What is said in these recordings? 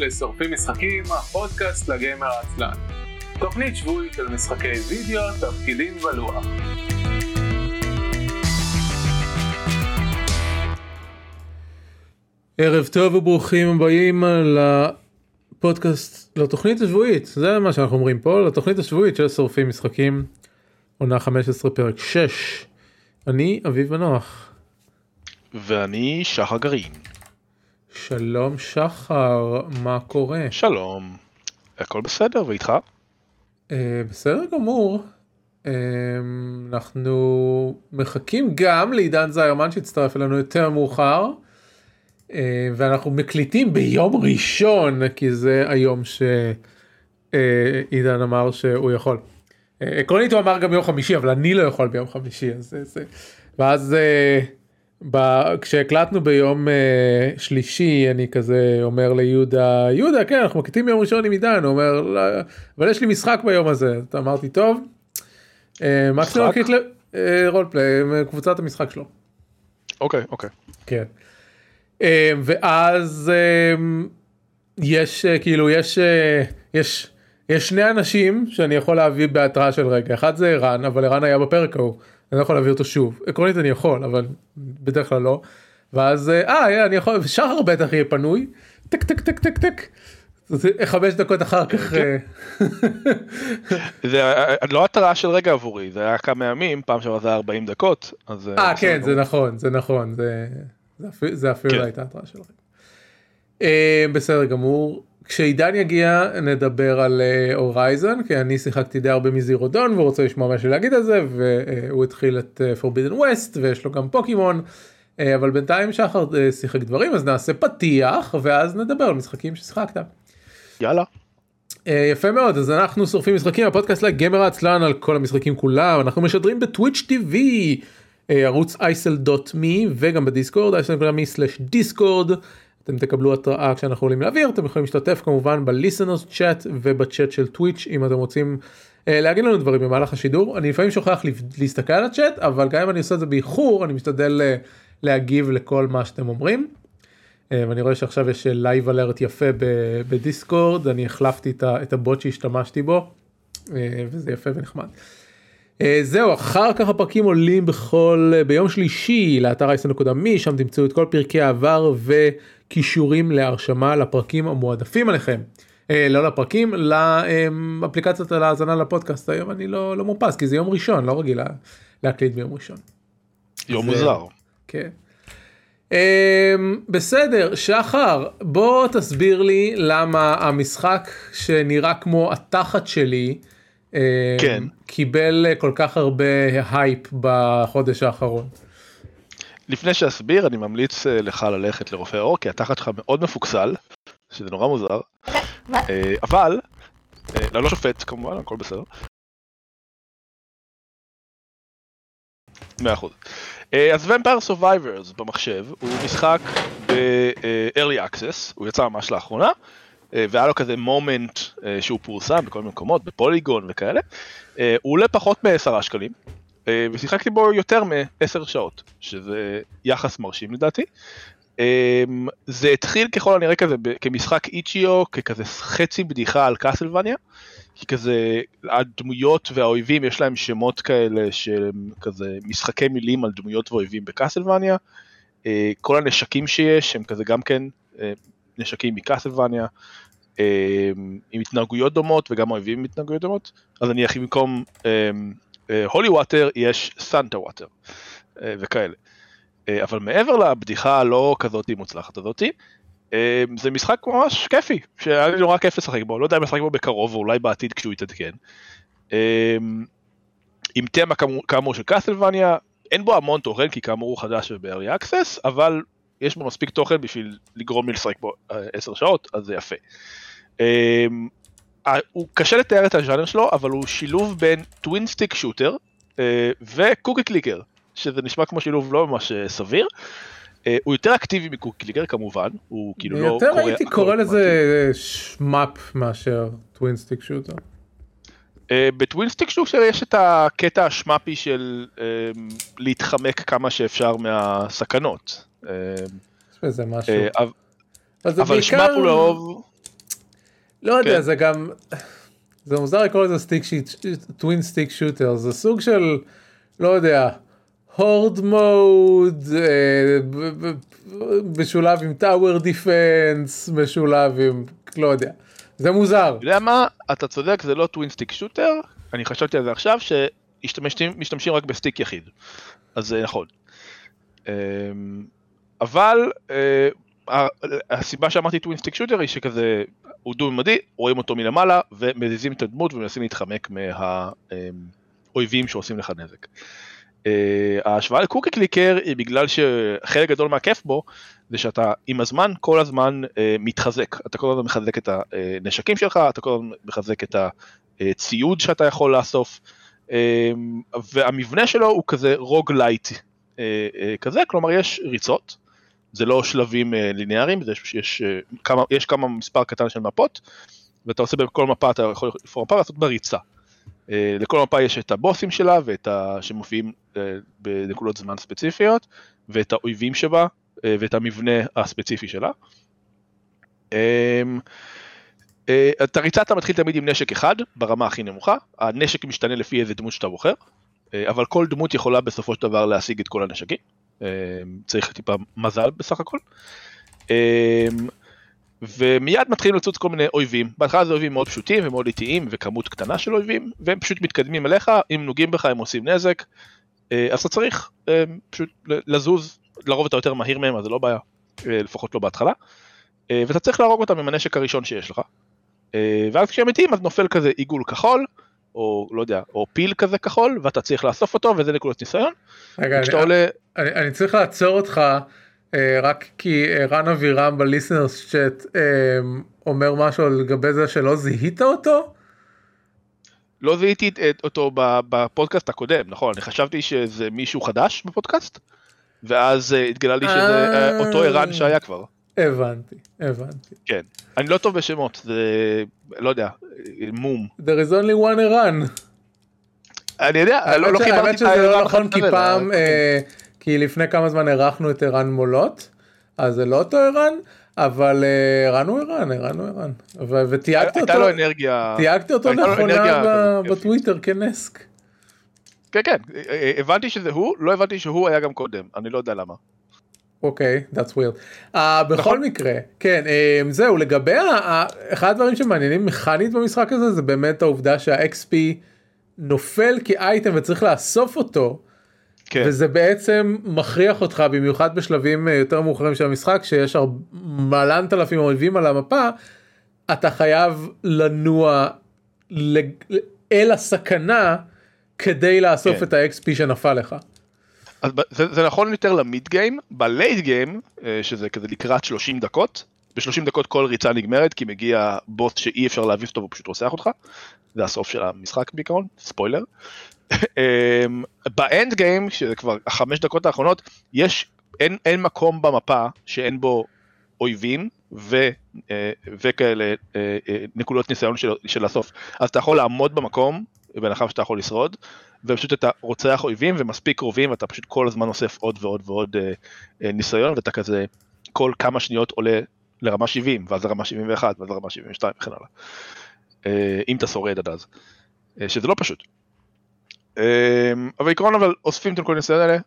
לשורפים משחקים, הפודקאסט לגיימר העצלן. תוכנית שבועית של משחקי וידאו, תפקידים ולוח. ערב טוב וברוכים הבאים לפודקאסט, לתוכנית השבועית, זה מה שאנחנו אומרים פה, לתוכנית השבועית של שורפים משחקים, עונה 15 פרק 6. אני אביב מנוח. ואני שחר גרעין. שלום שחר, מה קורה? שלום, הכל בסדר ואיתך? Uh, בסדר גמור. Uh, אנחנו מחכים גם לעידן זיירמן שהצטרף אלינו יותר מאוחר. Uh, ואנחנו מקליטים ביום ראשון כי זה היום שעידן uh, אמר שהוא יכול. עקרונית uh, הוא אמר גם ביום חמישי אבל אני לא יכול ביום חמישי אז זה ואז. Uh, ב... כשהקלטנו ביום uh, שלישי אני כזה אומר ליהודה יהודה כן אנחנו מקליטים ביום ראשון עם עידן הוא אומר לא, אבל יש לי משחק ביום הזה אז אמרתי טוב. Uh, מקסימום נקליט uh, רולפליי קבוצת המשחק שלו. אוקיי okay, אוקיי. Okay. כן. Uh, ואז uh, יש uh, כאילו יש uh, יש יש שני אנשים שאני יכול להביא בהתראה של רגע אחד זה ערן אבל ערן היה בפרק ההוא. אני לא יכול להביא אותו שוב עקרונית אני יכול אבל בדרך כלל לא. ואז אה אני יכול שחר בטח יהיה פנוי טק טק טק טק טק. חמש דקות אחר כך. אה, זה לא התראה של רגע עבורי זה היה כמה ימים פעם שעברה זה 40 דקות אז. אה, אה כן זה נכון זה נכון זה אפילו כן. הייתה התראה של רגע. אה, בסדר גמור כשעידן יגיע נדבר על הורייזון uh, כי אני שיחקתי די הרבה מזירודון והוא רוצה לשמוע לי להגיד על זה והוא התחיל את uh, Forbidden West ויש לו גם פוקימון uh, אבל בינתיים שחר שיחק דברים אז נעשה פתיח ואז נדבר על משחקים ששיחקת. יאללה. יפה מאוד אז אנחנו שורפים משחקים הפודקאסט לגמר העצלן על כל המשחקים כולם אנחנו משדרים בטוויץ' טיווי ערוץ אייסל.מי וגם בדיסקורד אייסל.מי/דיסקורד. אתם תקבלו התראה כשאנחנו עולים לאוויר אתם יכולים להשתתף כמובן ב listeners chat ובצ'אט של טוויץ' אם אתם רוצים אה, להגיד לנו דברים במהלך השידור אני לפעמים שוכח להסתכל על הצ'אט אבל גם אם אני עושה את זה באיחור אני משתדל אה, להגיב לכל מה שאתם אומרים. אה, ואני רואה שעכשיו יש live alert יפה בדיסקורד אני החלפתי את הבוט שהשתמשתי בו אה, וזה יפה ונחמד. אה, זהו אחר כך הפרקים עולים בכל ביום שלישי לאתר אייסן.מי שם תמצאו את כל פרקי העבר וקישורים להרשמה לפרקים המועדפים עליכם. אה, לא לפרקים לאפליקציות להאזנה לפודקאסט היום אני לא לא מאופס כי זה יום ראשון לא רגיל להקליט ביום ראשון. יום מוזר. כן. בסדר שחר בוא תסביר לי למה המשחק שנראה כמו התחת שלי. כן. קיבל כל כך הרבה הייפ בחודש האחרון. לפני שאסביר אני ממליץ אה, לך ללכת לרופא עור כי התחת שלך מאוד מפוקסל שזה נורא מוזר אה, אבל אה, לא, לא שופט כמובן הכל בסדר. 100%. אז Vampire Survivors במחשב הוא משחק ב-early access הוא יצא ממש לאחרונה והיה לו כזה מומנט שהוא פורסם בכל מיני מקומות, בפוליגון וכאלה, הוא עולה פחות מ-10 שקלים, ושיחקתי בו יותר מ-10 שעות, שזה יחס מרשים לדעתי. זה התחיל ככל הנראה כזה כמשחק איצ'יו, ככזה חצי בדיחה על קאסלווניה, כי כזה הדמויות והאויבים יש להם שמות כאלה שהם כזה משחקי מילים על דמויות ואויבים בקאסלווניה. כל הנשקים שיש הם כזה גם כן נשקים מקאסלווניה, אה, עם התנהגויות דומות וגם אויבים עם התנהגויות דומות, אז נניח במקום הולי אה, ווטר אה, יש סנטה ווטר וכאלה. אבל מעבר לבדיחה הלא כזאת מוצלחת הזאתי, זה משחק ממש כיפי, שהיה לי נורא כיף לשחק בו, לא יודע אם לשחק בו בקרוב ואולי בעתיד כשהוא יתעדכן. עם תמה כאמור של קאסלווניה, אין בו המון תוכן כי כאמור הוא חדש וב-early access, אבל יש בו מספיק תוכן בשביל לגרום לי לשחק בו אה, עשר שעות, אז זה יפה. הוא קשה לתאר את הז'אנר שלו, אבל הוא שילוב בין twin stick shooter ו Cookie Clicker, שזה נשמע כמו שילוב לא ממש אה, סביר. אה, הוא יותר אקטיבי מ Cookie Clicker כמובן, הוא כאילו לא קורא... יותר הייתי קורא לזה shmup מאשר twin stick shooter. ב twin stick shooter יש את הקטע השמאפי של להתחמק כמה שאפשר מהסכנות. זה משהו. אה, אבל shmup הוא לרוב, לא יודע, כן. זה גם, זה מוזר לקרוא לזה stick shit, twin stick shooter, זה סוג של, לא יודע, horde mode, אה, משולב עם tower defense, משולב עם, לא יודע, זה מוזר. אתה יודע מה, אתה צודק, זה לא twin stick shooter, אני חשבתי על זה עכשיו, שמשתמשים רק ב stick יחיד, אז זה נכון. אמ, אבל אה, הסיבה שאמרתי טווין סטיק שוטר היא שכזה, הוא דו-ממדי, רואים אותו מלמעלה, ומזיזים את הדמות ומנסים להתחמק מהאויבים שעושים לך נזק. אה, ההשוואה לקוקי קליקר היא בגלל שחלק גדול מהכיף בו זה שאתה עם הזמן כל הזמן אה, מתחזק, אתה כל הזמן מחזק את הנשקים שלך, אתה כל הזמן מחזק את הציוד שאתה יכול לאסוף, אה, והמבנה שלו הוא כזה rogue lite כזה, כלומר יש ריצות, זה לא שלבים ליניאריים, יש, יש, כמה, יש כמה מספר קטן של מפות, ואתה עושה בכל מפה, אתה יכול לבחור מפה לעשות בריצה. לכל מפה יש את הבוסים שלה ואת ה... שמופיעים בנקודות זמן ספציפיות, ואת האויבים שבה, ואת המבנה הספציפי שלה. את הריצה אתה מתחיל תמיד עם נשק אחד, ברמה הכי נמוכה, הנשק משתנה לפי איזה דמות שאתה בוחר, אבל כל דמות יכולה בסופו של דבר להשיג את כל הנשקים, צריך טיפה מזל בסך הכל. ומיד מתחילים לצוץ כל מיני אויבים, בהתחלה זה אויבים מאוד פשוטים ומאוד איטיים וכמות קטנה של אויבים, והם פשוט מתקדמים אליך, אם נוגעים בך הם עושים נזק, אז אתה צריך פשוט לזוז, לרוב אתה יותר מהיר מהם אז זה לא בעיה, לפחות לא בהתחלה, ואתה צריך להרוג אותם עם הנשק הראשון שיש לך, ואז כשהם מתים אז נופל כזה עיגול כחול, או לא יודע, או פיל כזה כחול, ואתה צריך לאסוף אותו וזה נקודת ניסיון. רגע, אני, עולה... אני, אני צריך לעצור אותך. רק כי רן אבירם בליסנרס צ'אט אומר משהו לגבי זה שלא זיהית אותו? לא זיהיתי אותו בפודקאסט הקודם, נכון, אני חשבתי שזה מישהו חדש בפודקאסט, ואז התגלה לי שזה אותו ערן שהיה כבר. הבנתי, הבנתי. כן, אני לא טוב בשמות, זה לא יודע, מום. There is only one ערן. אני יודע, לא חיברתי את האמת שזה לא נכון כי פעם כי לפני כמה זמן אירחנו את ערן מולות, אז זה לא אותו ערן, אבל ערן הוא ערן, ערן הוא ערן. ותייגתי אותו, הייתה לו אנרגיה, תייגתי אותו נכונה בטוויטר כנסק. כן כן, הבנתי שזה הוא, לא הבנתי שהוא היה גם קודם, אני לא יודע למה. אוקיי, okay, that's weird. Uh, בכל מקרה, כן, um, זהו, לגבי, אחד הדברים שמעניינים מכנית במשחק הזה, זה באמת העובדה שה-XP נופל כאייטם וצריך לאסוף אותו. כן. וזה בעצם מכריח אותך במיוחד בשלבים יותר מאוחרים של המשחק שיש מלנת אלפים אויבים על המפה אתה חייב לנוע אל הסכנה כדי לאסוף כן. את ה-XP שנפל לך. אז זה, זה נכון יותר למיד גיים, בלייט גיים שזה כזה לקראת 30 דקות, ב-30 דקות כל ריצה נגמרת כי מגיע בוס שאי אפשר להביס אותו והוא פשוט רוצח אותך, זה הסוף של המשחק בעיקרון, ספוילר. באנד גיים, שזה כבר החמש דקות האחרונות, יש, אין, אין מקום במפה שאין בו אויבים ו, וכאלה נקודות ניסיון של, של הסוף. אז אתה יכול לעמוד במקום, בהנחה שאתה יכול לשרוד, ופשוט אתה רוצח אויבים ומספיק קרובים ואתה פשוט כל הזמן אוסף עוד ועוד ועוד ניסיון ואתה כזה כל כמה שניות עולה לרמה 70 ואז לרמה 71 ואז לרמה 72 וכן הלאה. אם אתה שורד עד אז. שזה לא פשוט. אבל בעיקרון אבל אוספים את כל הניסיון האלה,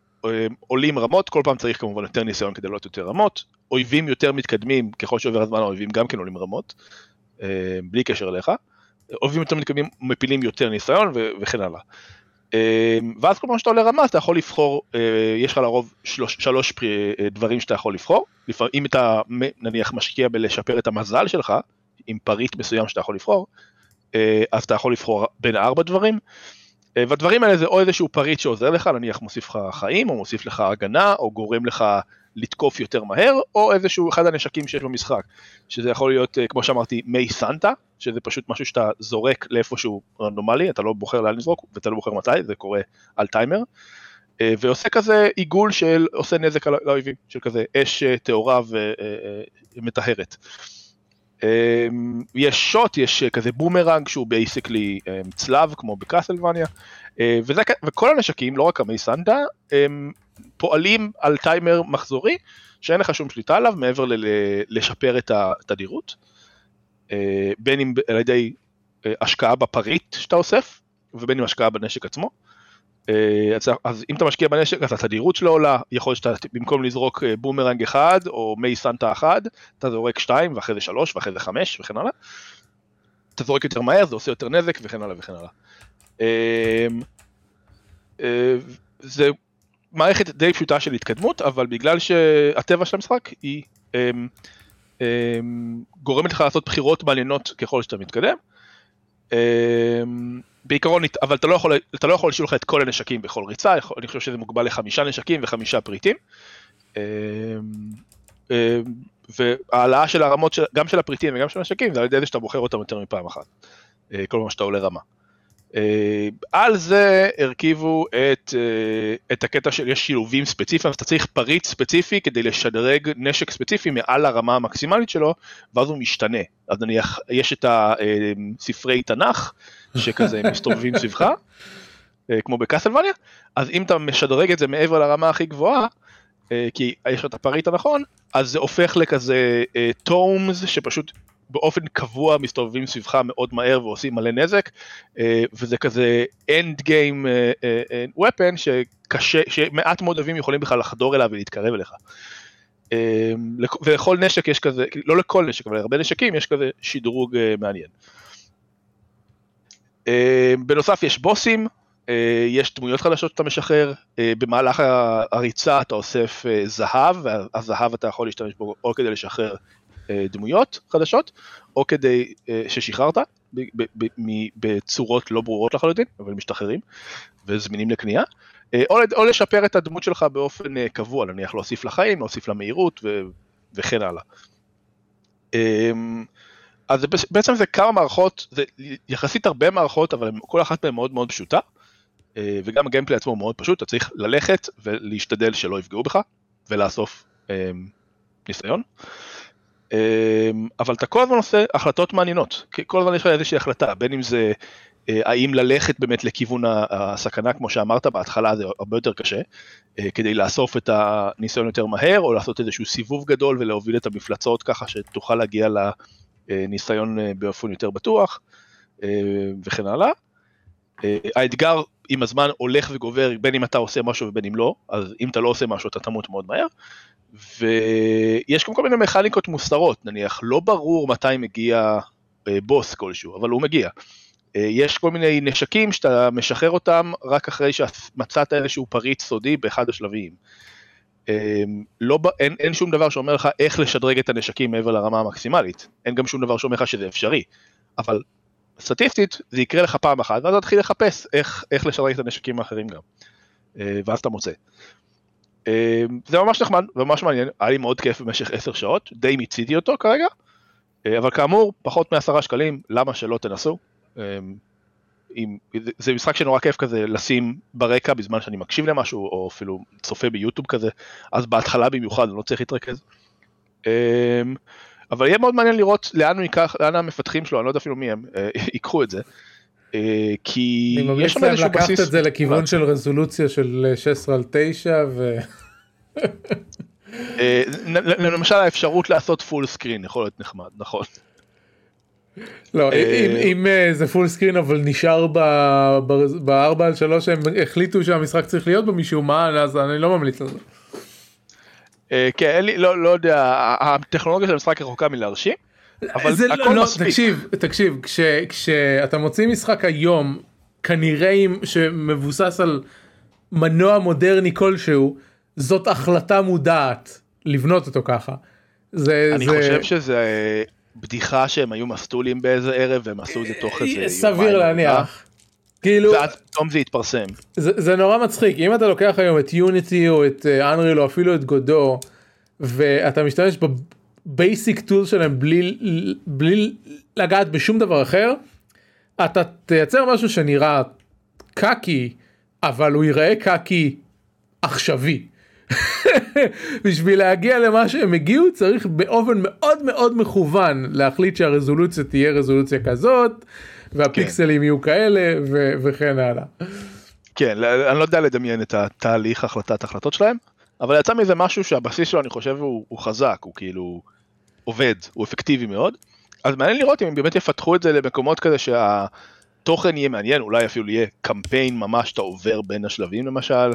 עולים רמות, כל פעם צריך כמובן יותר ניסיון כדי לעלות יותר רמות, אויבים יותר מתקדמים, ככל שעובר הזמן האויבים גם כן עולים רמות, בלי קשר אליך, אויבים יותר מתקדמים מפילים יותר ניסיון וכן הלאה. ואז כל פעם שאתה עולה רמה אתה יכול לבחור, יש לך לרוב שלוש, שלוש דברים שאתה יכול לבחור, אם אתה נניח משקיע בלשפר את המזל שלך, עם פריט מסוים שאתה יכול לבחור, אז אתה יכול לבחור בין ארבע דברים. והדברים האלה זה או איזשהו פריט שעוזר לך, נניח מוסיף לך חיים, או מוסיף לך הגנה, או גורם לך לתקוף יותר מהר, או איזשהו אחד הנשקים שיש במשחק, שזה יכול להיות, כמו שאמרתי, מי סנטה, שזה פשוט משהו שאתה זורק לאיפשהו רנדומלי, אתה לא בוחר לאן לזרוק, ואתה לא בוחר מתי, זה קורה על טיימר, ועושה כזה עיגול של, עושה נזק לאויבים, של כזה אש טהורה ומטהרת. יש שוט, יש כזה בומרנג שהוא basically צלב כמו בקאסלווניה, וזה, וכל הנשקים, לא רק המי סנטה, הם פועלים על טיימר מחזורי, שאין לך שום שליטה עליו מעבר ל- לשפר את התדירות. בין אם על ידי השקעה בפריט שאתה אוסף, ובין אם השקעה בנשק עצמו. אז, אז אם אתה משקיע בנשק אז התדירות שלו עולה, יכול להיות שאתה במקום לזרוק בומרנג אחד או מי סנטה אחד, אתה זורק שתיים ואחרי זה שלוש ואחרי זה חמש וכן הלאה. אתה זורק יותר מהר, זה עושה יותר נזק וכן הלאה וכן הלאה. זה מערכת די פשוטה של התקדמות, אבל בגלל שהטבע של המשחק היא גורמת לך לעשות בחירות מעניינות ככל שאתה מתקדם. הם, בעיקרון, אבל אתה לא יכול, אתה לא יכול לשאול לך את כל הנשקים בכל ריצה, אני חושב שזה מוגבל לחמישה נשקים וחמישה פריטים. והעלאה של הרמות, של, גם של הפריטים וגם של הנשקים, זה על ידי זה שאתה בוחר אותם יותר מפעם אחת. כל פעם שאתה עולה רמה. Uh, על זה הרכיבו את, uh, את הקטע של יש שילובים ספציפיים, אז אתה צריך פריט ספציפי כדי לשדרג נשק ספציפי מעל הרמה המקסימלית שלו, ואז הוא משתנה. אז נניח, יש את הספרי אה, תנ"ך, שכזה מסתובבים סביבך, כמו בקסלווניה, אז אם אתה משדרג את זה מעבר לרמה הכי גבוהה, כי יש לך את הפריט הנכון, אז זה הופך לכזה טומס שפשוט באופן קבוע מסתובבים סביבך מאוד מהר ועושים מלא נזק, אה, וזה כזה end game אה, אה, weapon שקשה, שמעט מאוד אוהבים יכולים בכלל לחדור אליו ולהתקרב אליך. ולכל נשק יש כזה, לא לכל נשק, אבל להרבה נשקים יש כזה שדרוג מעניין. בנוסף יש בוסים, יש דמויות חדשות שאתה משחרר, במהלך הריצה אתה אוסף זהב, והזהב אתה יכול להשתמש בו או כדי לשחרר דמויות חדשות, או כדי אה, ששחררת בצורות לא ברורות לחלוטין, אבל משתחררים וזמינים לקנייה, אה, או, או לשפר את הדמות שלך באופן קבוע, נניח להוסיף לחיים, להוסיף למהירות ו, וכן הלאה. אמ, אז בעצם זה כמה מערכות, זה יחסית הרבה מערכות, אבל כל אחת מהן מאוד מאוד פשוטה, וגם הגיימפלי עצמו מאוד פשוט, אתה צריך ללכת ולהשתדל שלא יפגעו בך, ולאסוף אמ, ניסיון. אמ, אבל אתה כל הזמן עושה החלטות מעניינות, כל הזמן יש לך איזושהי החלטה, בין אם זה אה, האם ללכת באמת לכיוון הסכנה, כמו שאמרת בהתחלה זה הרבה יותר קשה, אה, כדי לאסוף את הניסיון יותר מהר, או לעשות איזשהו סיבוב גדול ולהוביל את המפלצות ככה שתוכל להגיע לניסיון אה, באופן יותר בטוח, וכן הלאה. האתגר עם הזמן הולך וגובר בין אם אתה עושה משהו ובין אם לא, אז אם אתה לא עושה משהו אתה תמות מאוד מהר. ויש גם כל מיני מכניקות מוסתרות, נניח לא ברור מתי מגיע אה, בוס כלשהו, אבל הוא מגיע. אה, יש כל מיני נשקים שאתה משחרר אותם רק אחרי שמצאת איזשהו פריט סודי באחד השלבים. אה, לא, אין, אין שום דבר שאומר לך איך לשדרג את הנשקים מעבר לרמה המקסימלית, אין גם שום דבר שאומר לך שזה אפשרי, אבל סטטיסטית זה יקרה לך פעם אחת ואז תתחיל לחפש איך, איך לשדרג את הנשקים האחרים גם, ואז אתה מוצא. אמ, זה ממש נחמד וממש מעניין, היה לי מאוד כיף במשך 10 שעות, די מיציתי אותו כרגע, אה, אבל כאמור, פחות מעשרה שקלים, למה שלא תנסו? עם, זה משחק שנורא כיף כזה לשים ברקע בזמן שאני מקשיב למשהו, או אפילו צופה ביוטיוב כזה, אז בהתחלה במיוחד אני לא צריך להתרכז. אבל יהיה מאוד מעניין לראות לאן הוא ייקח, לאן המפתחים שלו, אני לא יודע אפילו מי הם, אה, ייקחו את זה. אה, כי יש שם איזשהו בסיס. אני ממליץ להם לקחת את זה לכיוון של רזולוציה של 16 על 9 ו... אה, למשל האפשרות לעשות full screen יכול להיות נחמד, נכון. לא, אה, אם זה full screen אבל נשאר ב-4 על 3 הם החליטו שהמשחק צריך להיות בו משום מה, אז אני לא ממליץ על זה. כן, לא, לא יודע, הטכנולוגיה של המשחק רחוקה מלהרשים. אבל זה הכל לא, מספיק. תקשיב, תקשיב, כש, כשאתה מוציא משחק היום, כנראה שמבוסס על מנוע מודרני כלשהו, זאת החלטה מודעת לבנות אותו ככה. זה, אני זה... חושב שזה בדיחה שהם היו מסטולים באיזה ערב והם עשו את זה תוך איזה יומיים. סביר להניח. כאילו, ואז פתאום זה התפרסם. זה, זה נורא מצחיק, אם אתה לוקח היום את יוניטי או את אנריל או אפילו את גודו, ואתה משתמש basic tool שלהם בלי, בלי לגעת בשום דבר אחר, אתה תייצר משהו שנראה קקי, אבל הוא ייראה קקי עכשווי. בשביל להגיע למה שהם הגיעו צריך באופן מאוד מאוד מכוון להחליט שהרזולוציה תהיה רזולוציה כזאת והפיקסלים כן. יהיו כאלה ו- וכן הלאה. כן, אני לא יודע לדמיין את התהליך החלטת החלטות שלהם, אבל יצא מזה משהו שהבסיס שלו אני חושב הוא, הוא חזק, הוא כאילו עובד, הוא אפקטיבי מאוד, אז מעניין לראות אם הם באמת יפתחו את זה למקומות כזה שהתוכן יהיה מעניין, אולי אפילו יהיה קמפיין ממש שאתה עובר בין השלבים למשל.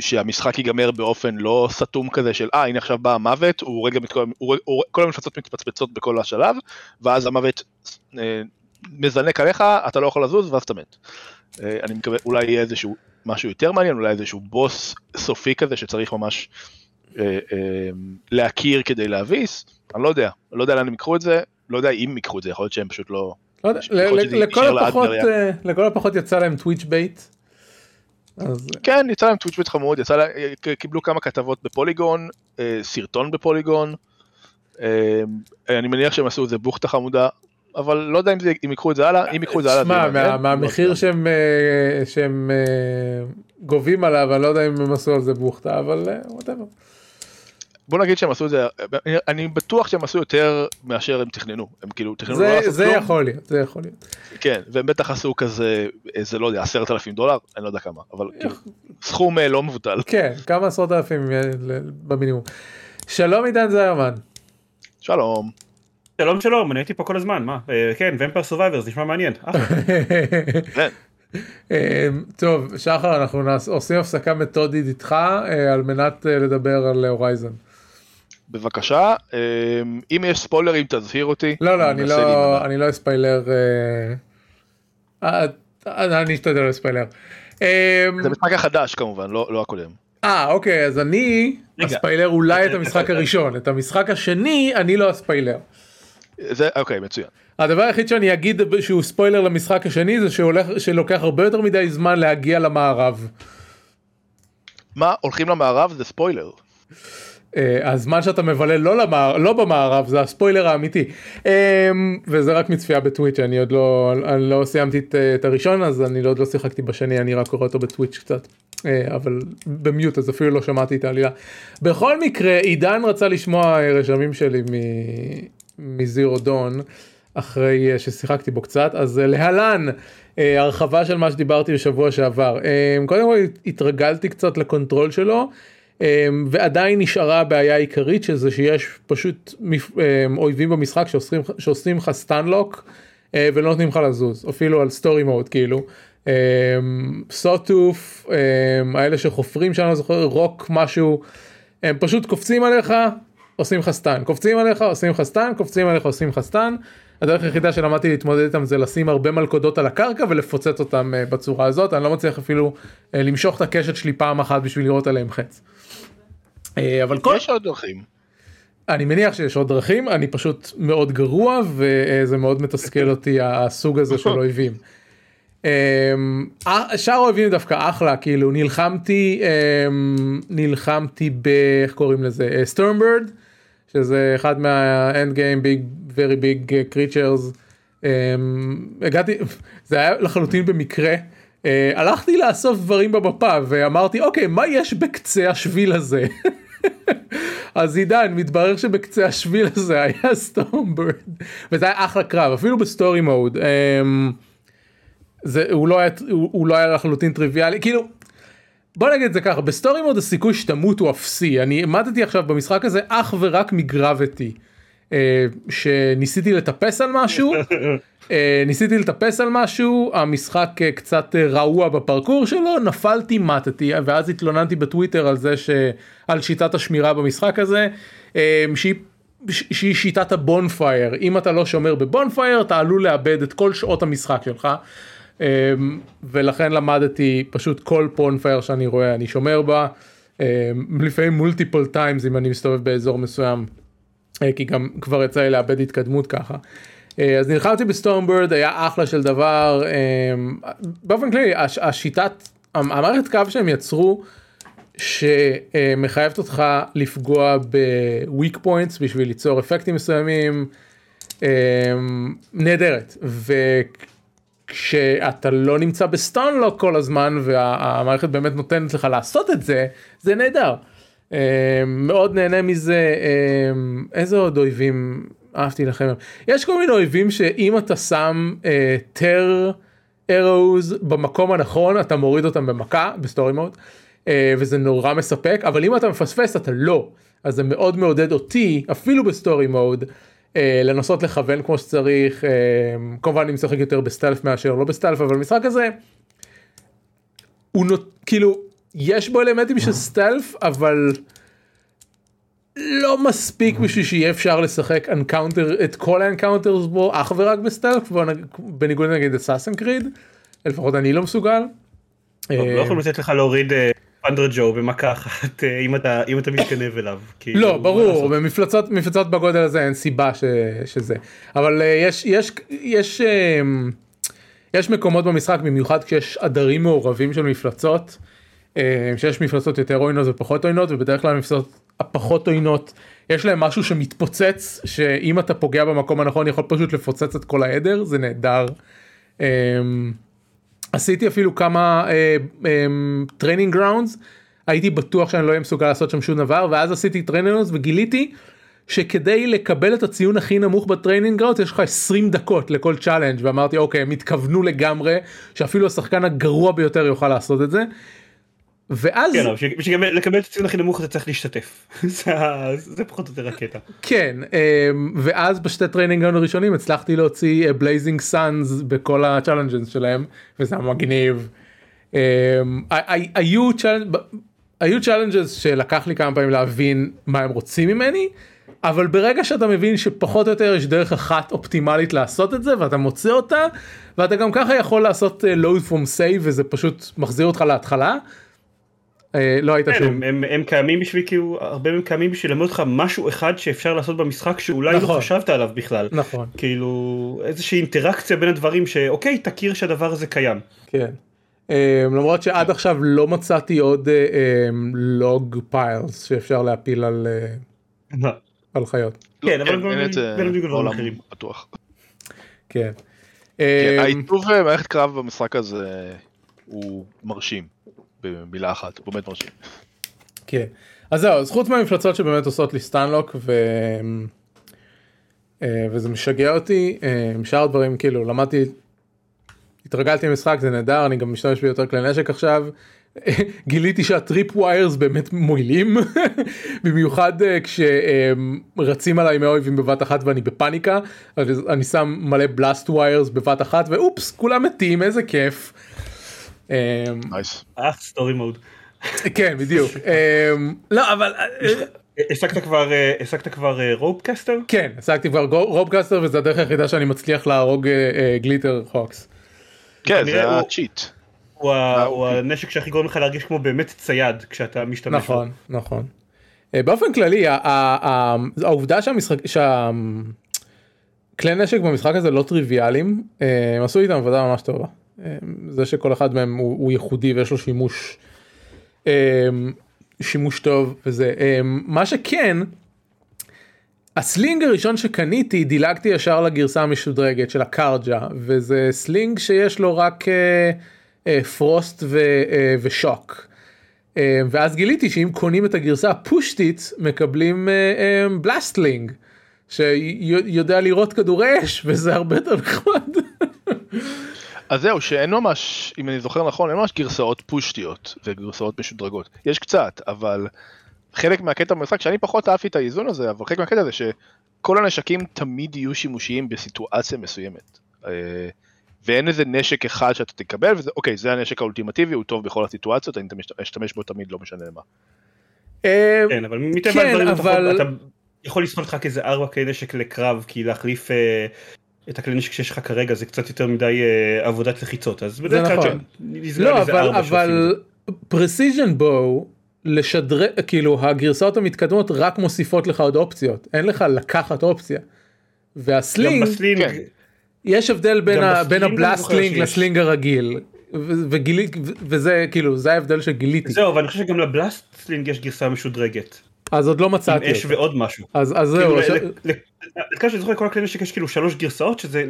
שהמשחק ייגמר באופן לא סתום כזה של אה הנה עכשיו בא המוות, הוא רגע, מתכל, הוא, הוא, כל המפלצות מתפצפצות בכל השלב, ואז המוות אה, מזנק עליך, אתה לא יכול לזוז ואז אתה מת. אה, אני מקווה, אולי יהיה איזשהו משהו יותר מעניין, אולי איזשהו בוס סופי כזה שצריך ממש אה, אה, להכיר כדי להביס, אני לא יודע, לא יודע לאן הם ייקחו את זה, לא יודע אם ייקחו את זה, יכול להיות שהם פשוט לא... לא יודע, לכל הפחות, אה, לכל הפחות יצא להם טוויץ' bait. אז... כן, יצא להם טוויץ' חמוד, יצא להם, קיבלו כמה כתבות בפוליגון, סרטון בפוליגון, אני מניח שהם עשו איזה בוכטה חמודה, אבל לא יודע אם, זה, אם ייקחו את זה הלאה, אם ייקחו את זה הלאה. שמע, מה, מהמחיר שהם, אה, שהם אה, גובים עליו, אני לא יודע אם הם עשו על זה בוכטה, אבל whatever. אה, בוא נגיד שהם עשו את זה, אני בטוח שהם עשו יותר מאשר הם תכננו, הם כאילו תכננו זה, לא לעשות זה כלום. זה יכול להיות, זה יכול להיות. כן, והם בטח עשו כזה, איזה לא יודע, עשרת אלפים דולר, אני לא יודע כמה, אבל כאילו, סכום לא מבוטל. כן, כמה עשרות אלפים במינימום. שלום עידן זיירמן. שלום. שלום שלום, אני הייתי פה כל הזמן, מה? אה, כן, Vampire Survivors, נשמע מעניין. כן. אה, טוב, שחר, אנחנו עושים הפסקה מתודית איתך אה, על מנת לדבר על הורייזן. בבקשה, אם יש ספוילרים תזהיר אותי. לא, לא, אני לא, אני לא אספיילר. אני אשתדל לספיילר. זה משחק החדש כמובן, לא, לא הקודם. אה, אוקיי, אז אני אספיילר אולי את המשחק הראשון, את המשחק השני אני לא אספיילר. זה אוקיי מצוין. הדבר היחיד שאני אגיד שהוא ספוילר למשחק השני זה שהולך שלוקח הרבה יותר מדי זמן להגיע למערב. מה הולכים למערב זה ספוילר. אה, הזמן שאתה מבלה לא, למער, לא במערב זה הספוילר האמיתי. אה, וזה רק מצפייה בטוויץ' אני עוד לא אני לא סיימתי את, את הראשון אז אני עוד לא שיחקתי בשני אני רק קורא אותו בטוויץ' קצת. אה, אבל במיוט אז אפילו לא שמעתי את העלילה. בכל מקרה עידן רצה לשמוע רשמים שלי מזירו דון אחרי אה, ששיחקתי בו קצת. אז אה, להלן אה, הרחבה של מה שדיברתי בשבוע שעבר. קודם כל התרגלתי קצת לקונטרול שלו ועדיין נשארה הבעיה העיקרית שזה שיש פשוט אויבים במשחק שעושים, שעושים לך stunlock ולא נותנים לך לזוז אפילו על story mode כאילו. סוטוף האלה שחופרים שאני לא זוכר רוק משהו הם פשוט קופצים עליך עושים לך stun, קופצים עליך, עושים לך stun, קופצים עליך, עושים לך stun. הדרך היחידה שלמדתי להתמודד איתם זה לשים הרבה מלכודות על הקרקע ולפוצץ אותם uh, בצורה הזאת, אני לא מצליח אפילו uh, למשוך את הקשת שלי פעם אחת בשביל לירות עליהם חץ. Uh, אבל כל... יש עוד דרכים. אני מניח שיש עוד דרכים, אני פשוט מאוד גרוע וזה מאוד מתסכל אותי הסוג הזה של אויבים. שאר האויבים דווקא אחלה כאילו נלחמתי נלחמתי ב... איך קוראים לזה Stormbird שזה אחד מה end game big big creatures. Um, הגעתי, זה היה לחלוטין במקרה. Uh, הלכתי לאסוף דברים במפה ואמרתי אוקיי מה יש בקצה השביל הזה. אז עידן מתברר שבקצה השביל הזה היה Stormbird וזה היה אחלה קרב אפילו ב story mode. Um, זה הוא לא היה הוא, הוא לא היה לחלוטין טריוויאלי כאילו בוא נגיד את זה ככה ב story mode הסיכוי שתמות הוא אפסי. אני מתתי עכשיו במשחק הזה אך ורק מ gravity. אה, שניסיתי לטפס על משהו אה, ניסיתי לטפס על משהו המשחק אה, קצת אה, רעוע בפרקור שלו נפלתי מתתי ואז התלוננתי בטוויטר על זה שעל שיטת השמירה במשחק הזה אה, שהיא שהיא שיטת ה bonfire אם אתה לא שומר ב bonfire אתה עלול לאבד את כל שעות המשחק שלך ולכן למדתי פשוט כל bonfire שאני רואה אני שומר בה. אמ, לפעמים multiple times אם אני מסתובב באזור מסוים אה, כי גם כבר יצא לי לאבד התקדמות ככה. אה, אז נלחמתי ב Stormbird היה אחלה של דבר. אמ, באופן כללי השיטת המערכת קרב שהם יצרו שמחייבת אותך לפגוע ב weak points בשביל ליצור אפקטים מסוימים נהדרת כשאתה לא נמצא ב stunlock כל הזמן והמערכת באמת נותנת לך לעשות את זה זה נהדר. אמ, מאוד נהנה מזה. אמ, איזה עוד אויבים? אהבתי לכם. יש כל מיני אויבים שאם אתה שם tear uh, arrows במקום הנכון אתה מוריד אותם במכה ב story mode וזה נורא מספק אבל אם אתה מפספס אתה לא. אז זה מאוד מעודד אותי אפילו ב story mode אה, לנסות לכוון כמו שצריך, אה, כמובן אני משחק יותר ב stealth מאשר לא ב stealth, אבל המשחק הזה, הוא נות... כאילו, יש בו אלמנטים של stealth, אבל לא מספיק בשביל שיהיה אפשר לשחק encounter, את כל ה encounters בו אך ורק ב stealth, בניגוד נגיד Assassin's Creed, לפחות אני לא מסוגל. לא אה, יכולים לתת לך להוריד Thunderjaw במכה אחת אה, אם אתה אם אתה מתגנב אליו. כאילו, לא ברור? במפלצות מפלצות בגודל הזה אין סיבה ש, שזה אבל אה, יש יש יש אה, יש מקומות במשחק במיוחד כשיש עדרים מעורבים של מפלצות אה, שיש מפלצות יותר עוינות ופחות עוינות ובדרך כלל המפלצות הפחות עוינות יש להם משהו שמתפוצץ שאם אתה פוגע במקום הנכון יכול פשוט לפוצץ את כל העדר זה נהדר. אה, עשיתי אפילו כמה training grounds הייתי בטוח שאני לא אהיה מסוגל לעשות שם שום דבר ואז עשיתי training grounds וגיליתי שכדי לקבל את הציון הכי נמוך ב training grounds יש לך 20 דקות לכל challenge ואמרתי אוקיי הם התכוונו לגמרי שאפילו השחקן הגרוע ביותר יוכל לעשות את זה. ואז כן, בשביל- לקבל את הציון הכי נמוך אתה צריך להשתתף. זה זה פחות או יותר הקטע. כן אמ, ואז בשתי training הראשונים הצלחתי להוציא blazing suns בכל ה challenges שלהם וזה היה מגניב. אמ, היו challenges שלקח לי כמה פעמים להבין מה הם רוצים ממני אבל ברגע שאתה מבין שפחות או יותר יש דרך אחת אופטימלית לעשות את זה ואתה מוצא אותה ואתה גם ככה יכול לעשות אה, load from save וזה פשוט מחזיר אותך להתחלה. אה, לא היית כן, שום. הם- הם- הם קיימים בשביל כאילו הרבה מהם קיימים בשביל ללמוד לך משהו אחד שאפשר לעשות במשחק שאולי לא נכון. חשבת עליו בכלל. נכון. כאילו איזושהי אינטראקציה בין הדברים שאוקיי תכיר שהדבר הזה קיים. כן. Um, למרות שעד עכשיו לא מצאתי עוד לוג פיילס שאפשר להפיל על, uh, על חיות. כן, אבל גם את זה בין דברים בעולם אחרים. כן. כן, Um, העיצוב אה, מערכת קרב במשחק הזה הוא מרשים. במילה אחת, באמת מרשים. כן. אז זהו, אז חוץ מהמפלצות שבאמת עושות לי stunlock ו... אה, וזה משגע אותי, אה, שאר הדברים כאילו למדתי, התרגלתי למשחק זה נהדר, אני גם משתמש ביותר כלי נשק עכשיו. גיליתי שה trip wires באמת מועילים במיוחד אה, כשרצים עליי מהאויבים בבת אחת ואני בפאניקה אני שם מלא blast wires בבת אחת ואופס כולם מתים איזה כיף. אה, nice. אך story mode. כן בדיוק אה, לא אבל אה, השגת כבר אה, השגת כבר Ropecaster? כן השגתי כבר Ropecaster וזה הדרך היחידה שאני מצליח להרוג אה, אה, Glinthawks. כן, זה ה cheat. הוא אה. הנשק שהכי גורם לך להרגיש כמו באמת צייד כשאתה משתמש. בו. נכון נכון. אה, באופן כללי העובדה שהמשחק שהכלי נשק במשחק הזה לא טריוויאליים אה, הם עשו איתם עבודה ממש טובה. אה, זה שכל אחד מהם הוא, הוא ייחודי ויש לו שימוש אה, שימוש טוב וזה אה, מה שכן. ה sling הראשון שקניתי דילגתי ישר לגרסה המשודרגת של ה Carja וזה sling שיש לו רק אה, אה, frost אה, ושוק. ואז גיליתי שאם קונים את הגרסה הפושטית מקבלים Blast Sling שיודע לירות כדורי אש וזה הרבה יותר נחמד. אז זהו, שאין ממש, אם אני זוכר נכון, אין ממש גרסאות פושטיות וגרסאות משודרגות. יש קצת, אבל חלק מהקטע במשחק, שאני פחות אהבתי את האיזון הזה, אבל חלק מהקטע זה שכל הנשקים תמיד יהיו שימושיים בסיטואציה מסוימת. אה, ואין איזה נשק אחד שאתה תקבל, וזה, אוקיי, זה הנשק האולטימטיבי, הוא טוב בכל הסיטואציות, אני אשתמש בו תמיד, לא משנה למה. אה, כן אבל מטבע כן, הדברים אבל- אתה יכול לסחוט לך כאיזה ארבע כלי נשק לקרב כי להחליף אה, את הכלי נשק שיש לך כרגע זה קצת יותר מדי אה, עבודת לחיצות אז בדרך כלל נכון. נסגר לא אבל אבל. precision bow לשדרג כאילו הגרסאות המתקדמות רק מוסיפות לך עוד אופציות אין לך לקחת אופציה. וה sling, blast sling כן. יש הבדל בין, ה, בין ה blast sling שיש. ל sling הרגיל ו- וגילי ו- וזה כאילו זה ההבדל שגיליתי זהו אבל אני חושב שגם ל blast sling יש גרסה משודרגת אז עוד לא עם מצאתי אש אותה. ועוד משהו. אז אז כאילו, זהו כמה שאני זוכר לכל הכלי נשק יש כאילו שלוש גרסאות שזה